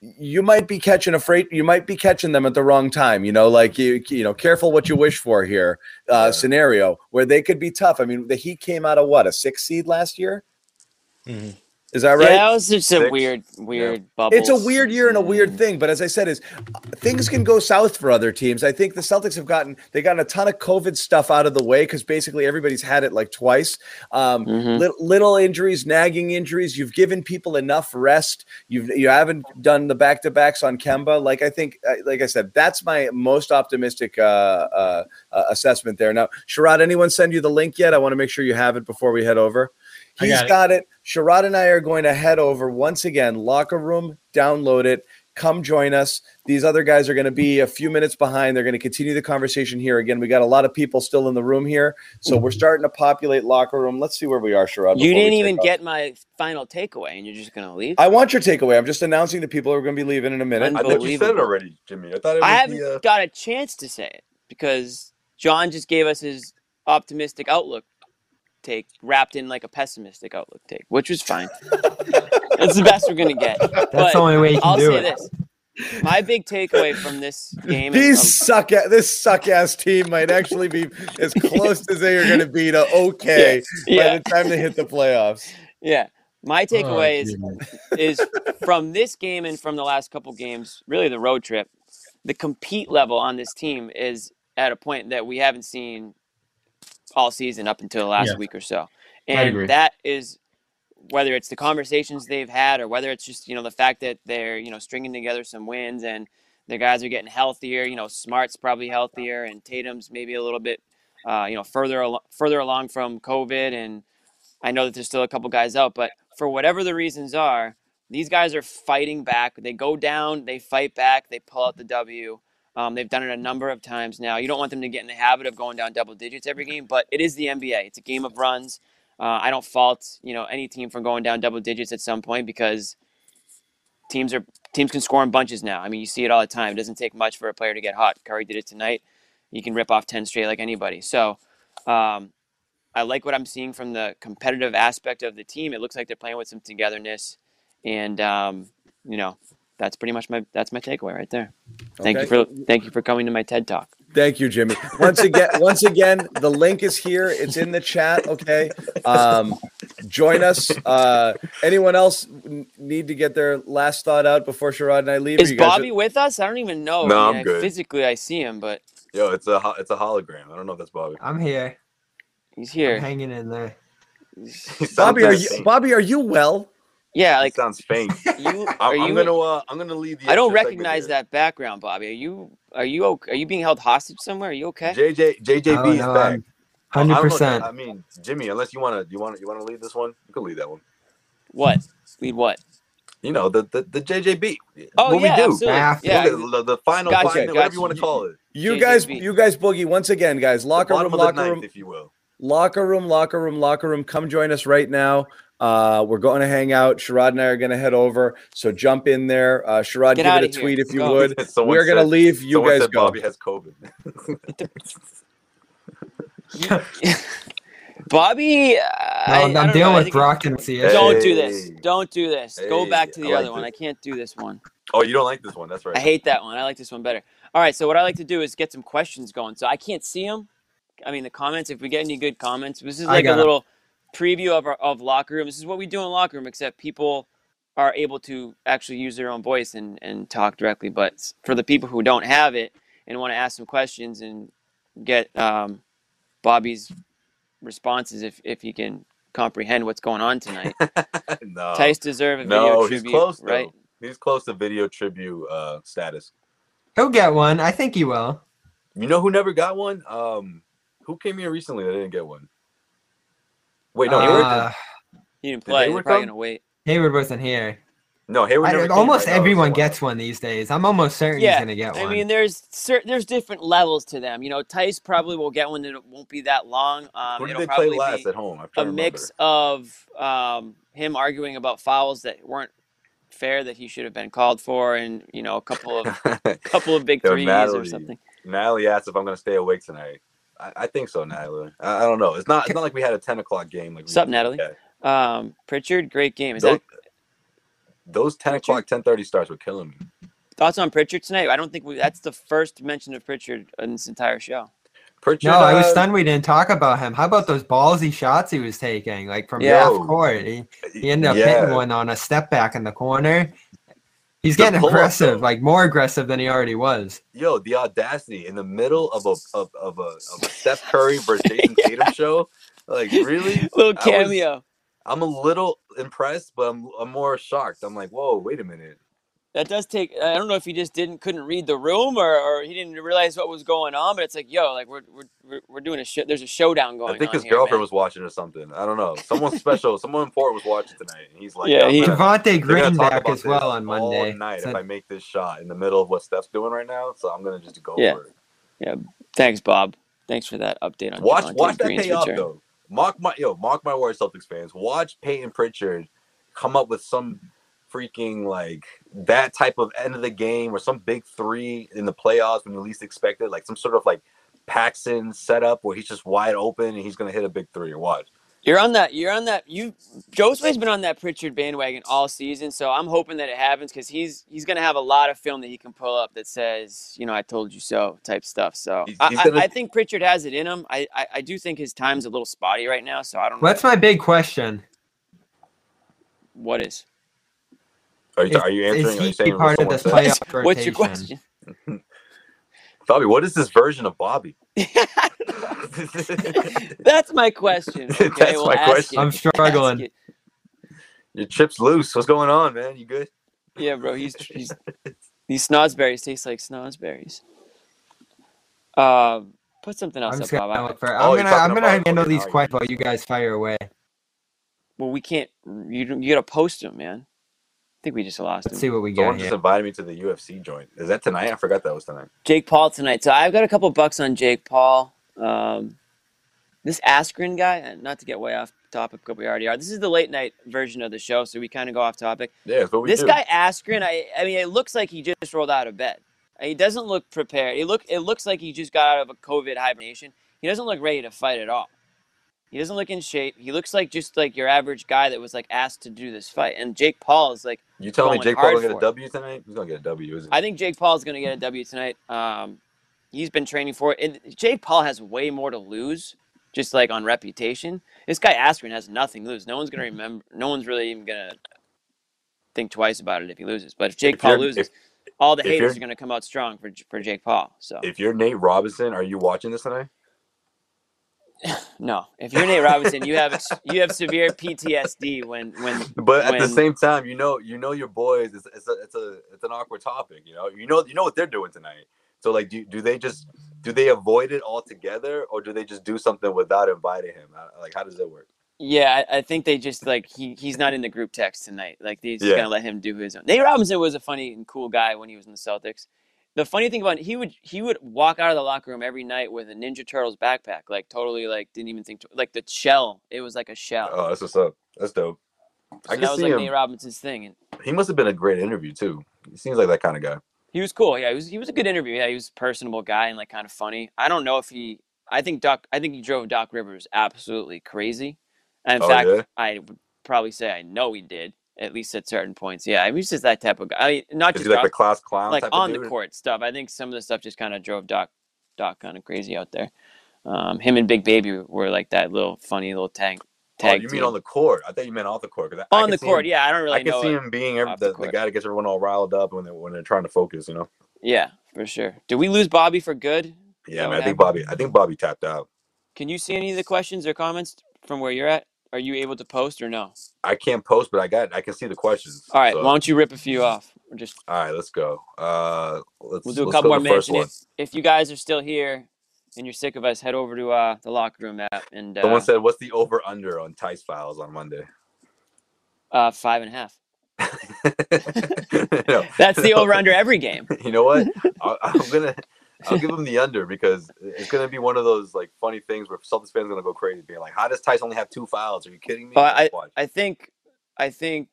B: you might be catching a freight you might be catching them at the wrong time you know like you you know careful what you wish for here uh yeah. scenario where they could be tough i mean the heat came out of what a six seed last year mm-hmm. Is that right?
C: Yeah, it was just a weird, weird yeah. bubble.
B: It's a weird year and a weird thing, but as I said, is things can go south for other teams. I think the Celtics have gotten they gotten a ton of COVID stuff out of the way because basically everybody's had it like twice. Um, mm-hmm. little, little injuries, nagging injuries. You've given people enough rest. You've you haven't done the back to backs on Kemba. Like I think, like I said, that's my most optimistic uh, uh, uh, assessment there. Now, Sherrod, anyone send you the link yet? I want to make sure you have it before we head over. He's got, got it. it. Sherrod and I are going to head over once again, locker room, download it. Come join us. These other guys are going to be a few minutes behind. They're going to continue the conversation here. Again, we got a lot of people still in the room here. So we're starting to populate locker room. Let's see where we are, Sherrod.
C: You didn't even get my final takeaway, and you're just going to leave?
B: I want your takeaway. I'm just announcing the people who are going to be leaving in a minute.
D: I think you said it already, Jimmy. I thought
C: I haven't the, uh... got a chance to say it because John just gave us his optimistic outlook take wrapped in like a pessimistic outlook take, which was fine. That's the best we're gonna get.
F: That's but the only way you can I'll do say it. This.
C: My big takeaway from this game.
B: These from- suck at this suck ass team might actually be as close as they are going to be to okay yeah. by the time they hit the playoffs.
C: Yeah, my oh, takeaway oh, is is from this game and from the last couple games, really the road trip. The compete level on this team is at a point that we haven't seen all season up until the last yeah. week or so. And that is whether it's the conversations they've had or whether it's just, you know, the fact that they're, you know, stringing together some wins and the guys are getting healthier, you know, Smart's probably healthier and Tatum's maybe a little bit uh, you know, further al- further along from COVID and I know that there's still a couple guys out, but for whatever the reasons are, these guys are fighting back. They go down, they fight back, they pull out the W. Um, they've done it a number of times now. You don't want them to get in the habit of going down double digits every game, but it is the NBA. It's a game of runs. Uh, I don't fault you know any team from going down double digits at some point because teams are teams can score in bunches now. I mean, you see it all the time. It doesn't take much for a player to get hot. Curry did it tonight. You can rip off ten straight like anybody. So. Um, I like what I'm seeing from the competitive aspect of the team. It looks like they're playing with some togetherness, and um, you know, that's pretty much my that's my takeaway right there. Thank okay. you for thank you for coming to my TED talk.
B: Thank you, Jimmy. Once again, once again, the link is here. It's in the chat. Okay, um, join us. Uh, anyone else need to get their last thought out before Sherrod and I leave?
C: Is Bobby are... with us? I don't even know.
D: No,
C: I
D: am good.
C: Physically, I see him, but
D: yo, it's a it's a hologram. I don't know if that's Bobby.
F: I'm here.
C: He's here,
F: I'm hanging in there.
B: Bobby, are you Bobby? Are you well?
C: Yeah, like
D: sounds faint.
C: You,
D: are
C: I'm,
D: you, gonna uh, I'm gonna leave.
C: I don't recognize that background, Bobby. Are you are you okay? Are you being held hostage somewhere? Are you okay?
D: JJ JJB oh, is no, back.
F: Hundred percent.
D: I mean, Jimmy, unless you wanna you wanna you wanna lead this one, you can lead that one.
C: What lead? What?
D: You know the the, the JJB.
C: Oh
D: what
C: yeah,
D: we do.
C: absolutely. Yeah,
D: the, the, the final, gotcha, final gotcha. whatever you want to call it.
B: You JJB. guys, you guys, boogie once again, guys. Locker room, locker room,
D: if you will.
B: Locker room, locker room, locker room. Come join us right now. Uh, we're going to hang out. Sherrod and I are going to head over. So jump in there. Uh, Sherrod, Get give it a tweet if you go. would. we're going to leave. You guys go.
D: Bobby has COVID.
C: Bobby,
F: I, I'm, I'm dealing know. with Brock and CS.
C: Don't do this. Don't do this. Hey, go back to the I other like one. I can't do this one.
D: Oh, you don't like this one? That's right.
C: I hate that one. I like this one better. All right. So what I like to do is get some questions going. So I can't see them. I mean, the comments. If we get any good comments, this is like a little preview of our of locker room. This is what we do in locker room, except people are able to actually use their own voice and, and talk directly. But for the people who don't have it and want to ask some questions and get um, Bobby's responses, if if he can comprehend what's going on tonight,
D: no,
C: Theis deserve a video
D: no,
C: tribute,
D: he's close,
C: right?
D: Though. He's close to video tribute uh, status.
F: He'll get one. I think he will.
D: You know who never got one? Um, who came here recently that didn't get one? Wait, no,
F: uh,
C: he didn't play. They're probably gonna wait.
F: Hayward wasn't here.
D: No, Hayward.
F: I, almost everyone gets one these days. I'm almost certain yeah, he's gonna get one.
C: I mean, there's certain there's different levels to them. You know, Theis probably will get one that won't be that long. Um,
D: Who
C: did
D: they play last at home?
C: a mix of um, him arguing about fouls that weren't fair that he should have been called for, and you know, a couple of couple of big threes Natalie, or something.
D: Natalie asked if I'm gonna stay awake tonight. I, I think so, Natalie. I, I, don't know. It's not. It's not like we had a ten o'clock game. Like
C: what's up, Natalie? Um, Pritchard, great game. Is
D: those,
C: that
D: those ten Pritchard? o'clock, ten thirty starts were killing me.
C: Thoughts on Pritchard tonight? I don't think we, that's the first mention of Pritchard in this entire show.
F: Pritchard, no, I was uh, stunned we didn't talk about him. How about those ballsy shots he was taking, like from yeah. half court? He, he ended up yeah. hitting one on a step back in the corner. He's getting aggressive, like more aggressive than he already was.
D: Yo, the audacity in the middle of a of, of a of a Steph Curry versus Jayson Tatum show, like really,
C: little cameo.
D: Was, I'm a little impressed, but I'm I'm more shocked. I'm like, whoa, wait a minute
C: that does take i don't know if he just didn't couldn't read the room or, or he didn't realize what was going on but it's like yo like we're we're, we're doing a shit there's a showdown going on
D: i think his
C: here,
D: girlfriend
C: man.
D: was watching or something. I don't know. Someone special someone important was watching tonight and he's like
F: yeah he, Javonte Green back as well on monday.
D: all night so, if i make this shot in the middle of what steph's doing right now so i'm gonna just go
C: yeah.
D: for it.
C: Yeah. Thanks bob. Thanks for that update on
D: watch
C: Javonte
D: watch
C: Green's
D: that pay off though. Mark my yo mark my words celtics fans. Watch Payton pritchard come up with some freaking like that type of end of the game or some big three in the playoffs when you least expect it, like some sort of like Paxson setup where he's just wide open and he's gonna hit a big three or what?
C: You're on that. You're on that. You Josue's been on that Pritchard bandwagon all season, so I'm hoping that it happens because he's he's gonna have a lot of film that he can pull up that says, you know, I told you so type stuff. So he's, he's I, gonna... I, I, think Pritchard has it in him. I, I, I do think his time's a little spotty right now, so I don't.
F: know. That's my big question.
C: What is?
D: Are you, is, are you answering? Is he are you
F: part of this playoff
C: What's your question?
D: Bobby, what is this version of Bobby?
C: That's my question. Okay,
D: That's
C: we'll
D: my question.
F: It. I'm struggling.
D: Your chip's loose. What's going on, man? You good?
C: Yeah, bro. He's he's these snozzberries taste like snozzberries. Um, put something else
F: I'm
C: up,
F: Bob. For, I'm oh, gonna I'm gonna handle these quiet while you guys fire away.
C: Well, we can't. You you gotta post them, man think we just lost.
F: Let's
C: him.
F: see what we got.
D: Someone just invited me to the UFC joint. Is that tonight? I forgot that was tonight.
C: Jake Paul tonight. So I've got a couple bucks on Jake Paul. Um, this Askren guy, not to get way off topic, but we already are. This is the late night version of the show, so we kind of go off topic.
D: Yeah, that's what we
C: This
D: do.
C: guy Askren, I, I mean, it looks like he just rolled out of bed. He doesn't look prepared. He look, it looks like he just got out of a COVID hibernation. He doesn't look ready to fight at all. He doesn't look in shape. He looks like just like your average guy that was like asked to do this fight. And Jake Paul is like
D: You telling me Jake Paul gonna get a. W tonight? He's gonna get a W, isn't he?
C: I think Jake Paul is going to get a W tonight. Um, he's been training for it. And Jake Paul has way more to lose, just like on reputation. This guy Askren has nothing to lose. No one's going to remember. No one's really even going to think twice about it if he loses. But if Jake
D: If
C: Paul loses,
D: if-
C: all the haters are going to come out strong for for Jake Paul. So
D: If you're Nate Robinson, are you watching this tonight?
C: no, if you're Nate Robinson, you have you have severe PTSD when when
D: But at the same time, you know, you know your boys. It's, it's a, it's a, it's an awkward topic. You know, you know, you know what they're doing tonight. So like, do do they just do they avoid it altogether, or do they just do something without inviting him? Like, how does that work?
C: Yeah, I, I think they just like he he's not in the group text tonight. Like they're just
D: Yeah.
C: gonna let him do his own. Nate Robinson was a funny and cool guy when he was in the Celtics. The funny thing about it, he would he would walk out of the locker room every night with a Ninja Turtles backpack, like totally like didn't even think to, like the shell. It was like a shell.
D: Oh, that's what's up. That's dope.
C: so
D: I can
C: that was
D: see
C: like
D: him.
C: Nate Robinson's thing, and
D: He must have been a great interview too. He seems like that kind of guy.
C: he was cool. Yeah, he was he was a good interview. Yeah, he was a personable guy and like kind of funny. I don't know if he. I think Doc. I think he drove Doc Rivers absolutely crazy. And in
D: Oh,
C: fact,
D: yeah?
C: I would probably say I know he did at least at certain points. Yeah, I mean, he's just that type of guy. I mean, not
D: Is
C: just
D: like
C: Doc,
D: the class clown
C: like on the court stuff. I think some of the stuff just kind of drove Doc Doc kind of crazy out there. Um, him and Big Baby were like that little funny little tag
D: Oh,
C: tag
D: you
C: team.
D: mean on the court? I thought you meant off the court. I- I
C: on
D: can
C: the court?
D: him-
C: yeah, I don't really know.
D: I can see him being every,
C: the
D: the, the guy that gets everyone all riled up when they when they're trying to focus. You know.
C: Yeah, for sure. Did we lose Bobby for good?
D: Yeah, man. I think? Bobby. I think Bobby tapped out.
C: Can you see any of the questions or comments from where you're at? Are you able to post or no?
D: I can't post, but I got. I can see the questions.
C: All right,
D: so-
C: why don't you rip a few off? We're just
D: All right, let's go. Uh, let's
C: we'll do a couple more minutes. if, if you guys are still here and you're sick of us, head over to uh, the locker room app and
D: Someone
C: uh,
D: said, "What's the over under on Theis files on Monday?"
C: uh, five and a half.
D: No,
C: That's the
D: no.
C: over under every game.
D: You know what? I, I'm gonna. I'll give him the under because it's gonna be one of those like funny things where Celtics fans are gonna go crazy, being like, "How does Theis only have two fouls? Are you kidding me?"
C: But I,
D: Watch.
C: I think I think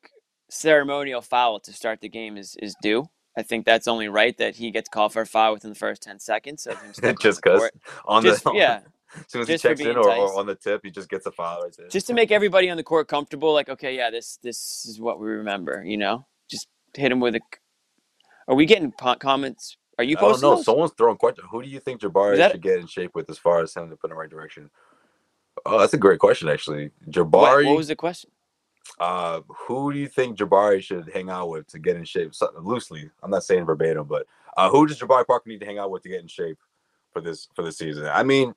C: ceremonial foul to start the game is, is due. I think that's only right that he gets called for a foul within the first ten seconds of him
D: just because on
C: Just
D: the
C: yeah,
D: as soon as
C: just
D: he checks in or, or on the tip, he just gets a foul right
C: just to make everybody on the court comfortable. Like, okay, yeah, this this is what we remember. You know, just hit him with a. Are we getting po- comments? Are you
D: I don't
C: posting
D: know.
C: those?
D: Someone's throwing questions. Who do you think Jabari
C: that-
D: should get in shape with as far as him to put in the right direction? Oh, that's a great question, actually. Jabari,
C: what was the question?
D: uh, who do you think Jabari should hang out with to get in shape? So, loosely, I'm not saying verbatim, but uh, who does Jabari Parker need to hang out with to get in shape for this for this season? I mean,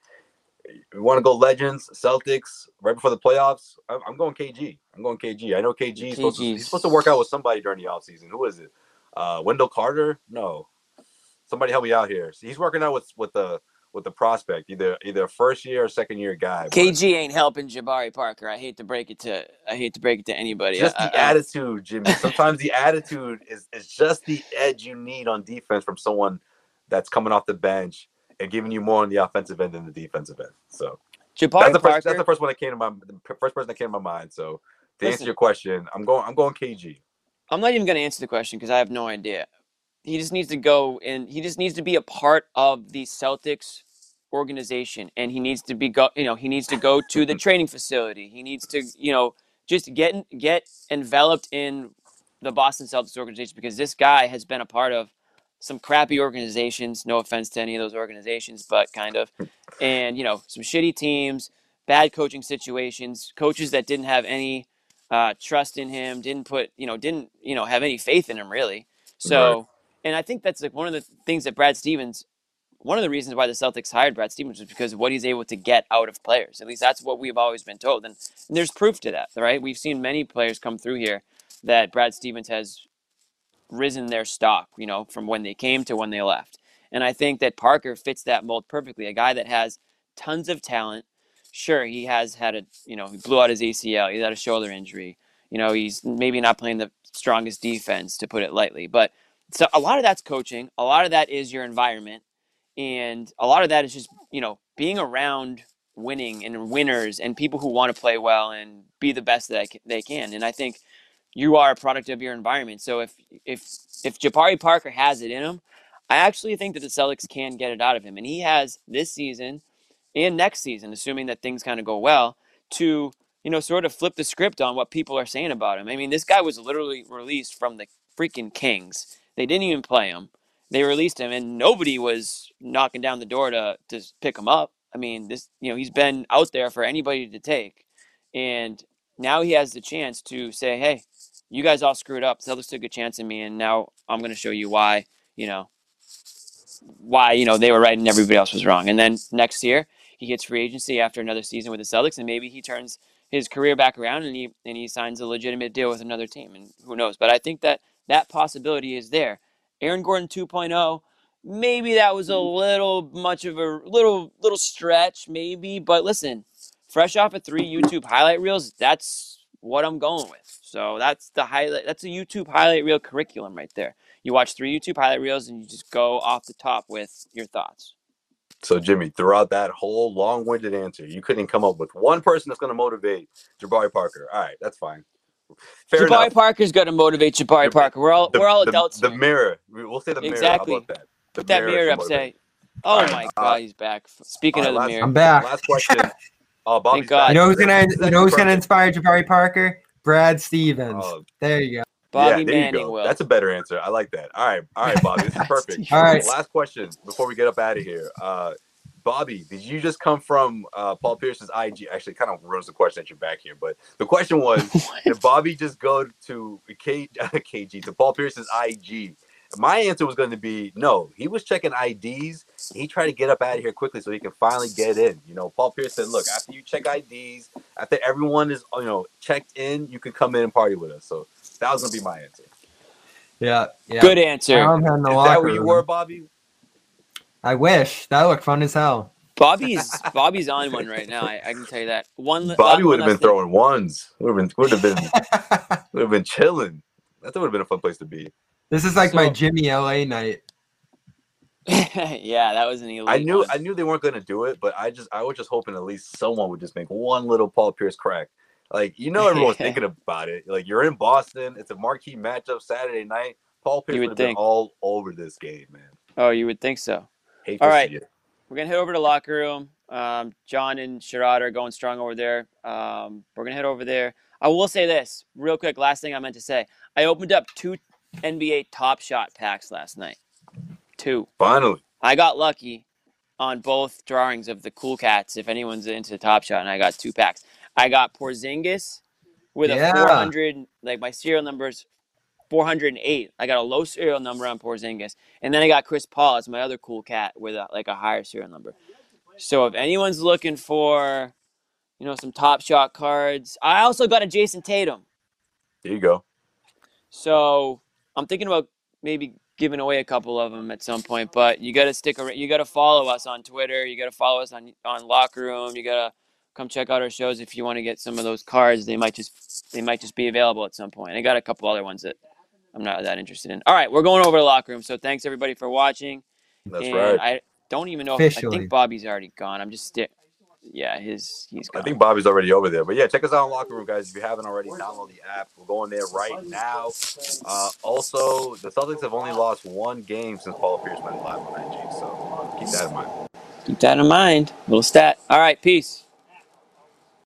D: you want to go legends, Celtics, right before the playoffs? I'm, I'm going KG. I'm going KG. I know KG is supposed to, he's supposed to work out with somebody during the offseason. Who is it? Uh, Wendell Carter? No. Somebody help me out here. So he's working out with with the with the prospect, either either a first year or second year guy.
C: KG ain't helping Jabari Parker. I hate to break it to I hate to break it to anybody.
D: just the
C: I- I-
D: attitude, Jimmy. Sometimes the attitude is, is just the edge you need on defense from someone that's coming off the bench and giving you more on the offensive end than the defensive end. So
C: Jabari
D: that's the
C: Parker.
D: first that's the first one that came to my the first person that came to my mind. So to
C: Listen.
D: answer your question, I'm going I'm going KG.
C: I'm not even going to answer the question because I have no idea. He just needs to go and he just needs to be a part of the Celtics organization and he needs to be go you know he needs to go to the training facility. He needs to you know just get get enveloped in the Boston Celtics organization because this guy has been a part of some crappy organizations. No offense to any of those organizations, but kind of, and you know some shitty teams, bad coaching situations, coaches that didn't have any uh, trust in him, didn't put you know didn't you know have any faith in him really. So,
D: Right.
C: And I think that's like one of the things that Brad Stevens. One of the reasons why the Celtics hired Brad Stevens was because of what he's able to get out of players. At least that's what we've always been told, and, and there's proof to that, right? We've seen many players come through here that Brad Stevens has risen their stock, you know, from when they came to when they left. And I think that Parker fits that mold perfectly. A guy that has tons of talent. Sure, he has had a, you know, he blew out his ACL. He's had a shoulder injury. You know, he's maybe not playing the strongest defense, to put it lightly. But so a lot of that's coaching. A lot of that is your environment. And a lot of that is just, you know, being around winning and winners and people who want to play well and be the best that they can. And I think you are a product of your environment. So if if if Jabari Parker has it in him, I actually think that the Celtics can get it out of him, and he has this season and next season, assuming that things kind of go well, to you know sort of flip the script on what people are saying about him. I mean, this guy was literally released from the freaking Kings. They didn't even play him. They released him, and nobody was knocking down the door to to pick him up. I mean, this you know he's been out there for anybody to take, and now he has the chance to say, "Hey, you guys all screwed up. Celtics took a chance in me, and now I'm going to show you why. You know, why you know they were right and everybody else was wrong." And then next year he hits free agency after another season with the Celtics, and maybe he turns his career back around and he and he signs a legitimate deal with another team, and who knows? But I think that that possibility is there. Aaron Gordon 2.0 maybe that was a mm-hmm. little much of a little little stretch maybe but listen fresh off of three youtube highlight reels that's what i'm going with. So that's the highlight that's a youtube highlight reel curriculum right there. You watch three youtube highlight reels and you just go off the top with your thoughts.
D: So jimmy throughout that whole long-winded answer you couldn't come up with one person that's going to motivate jabari parker. All right that's fine
C: Fair Jabari enough. Parker's going to motivate Jabari Parker. We're all
D: the,
C: we're all
D: the,
C: adults.
D: The, mirror. We'll say the
C: exactly.
D: mirror. Exactly.
C: Put that mirror up. Say, oh right, my uh, God, he's back. Speaking right, of the
F: last,
C: mirror,
F: I'm back.
D: Last question. Oh, Bobby's
F: Thank God. You know who's gonna you know who's gonna inspire Jabari Parker? Brad Stevens. Oh. There you go.
C: Bobby yeah, Manning will.
D: That's a better answer. I like that. All right, all right, Bobby. This is perfect. all right. Last question before we get up out of here. Uh, Bobby, did you just come from uh, Paul Pierce's IG? Actually, kind of ruins the question that you're back here, but the question was, did Bobby just go to K, KG to Paul Pierce's IG? My answer was going to be no. He was checking IDs. He tried to get up out of here quickly so he can finally get in. You know, Paul Pierce said, "Look, after you check IDs, after everyone is you know checked in, you can come in and party with us." So that was going to be my answer.
F: Yeah, yeah.
C: Good answer.
D: Is that where you were, Bobby?
F: I wish that looked fun as hell.
C: Bobby's Bobby's on one right now. I, I can tell you that. One
D: Bobby would have been throwing ones. Would have been would have been would have been chilling. That would have been a fun place to be.
F: This is like so, my Jimmy LA night.
C: yeah, that was an elite.
D: I knew
C: one.
D: I knew they weren't going to do it, but I just I was just hoping at least someone would just make one little Paul Pierce crack. Like you know, everyone's thinking about it. Like you're in Boston, it's a marquee matchup Saturday night. Paul Pierce would have been all over this game, man.
C: Oh, you would think so. All right, we're gonna head over to locker room. Um, John and Sherrod are going strong over there. Um, we're gonna head over there. I will say this real quick. Last thing I meant to say. I opened up two NBA Top Shot packs last night. Two.
D: Finally.
C: I got lucky on both drawings of the Cool Cats. If anyone's into Top Shot, and I got two packs. I got Porzingis with yeah. a 400. Like my serial numbers 408. I got a low serial number on Porzingis, and then I got Chris Paul as my other cool cat with a, like a higher serial number. So if anyone's looking for, you know, some top shot cards, I also got a Jayson Tatum.
D: There you go.
C: So I'm thinking about maybe giving away a couple of them at some point, but you got to stick around. You got to follow us on Twitter. You got to follow us on on Locker Room. You got to come check out our shows if you want to get some of those cards. They might just they might just be available at some point. I got a couple other ones that I'm not that interested in. All right, we're going over to the locker room. So thanks everybody for watching.
D: That's and right.
C: I don't even know. If, I think Bobby's already gone. I'm just sti- Yeah, his he's. Gone.
D: I think Bobby's already over there. But yeah, check us out on locker room, guys. If you haven't already, download the app. We're going there right now. Uh, also, the Celtics have only lost one game since Paul Pierce went live on IG. So keep that in mind.
C: Keep that in mind. Little stat. All right, peace.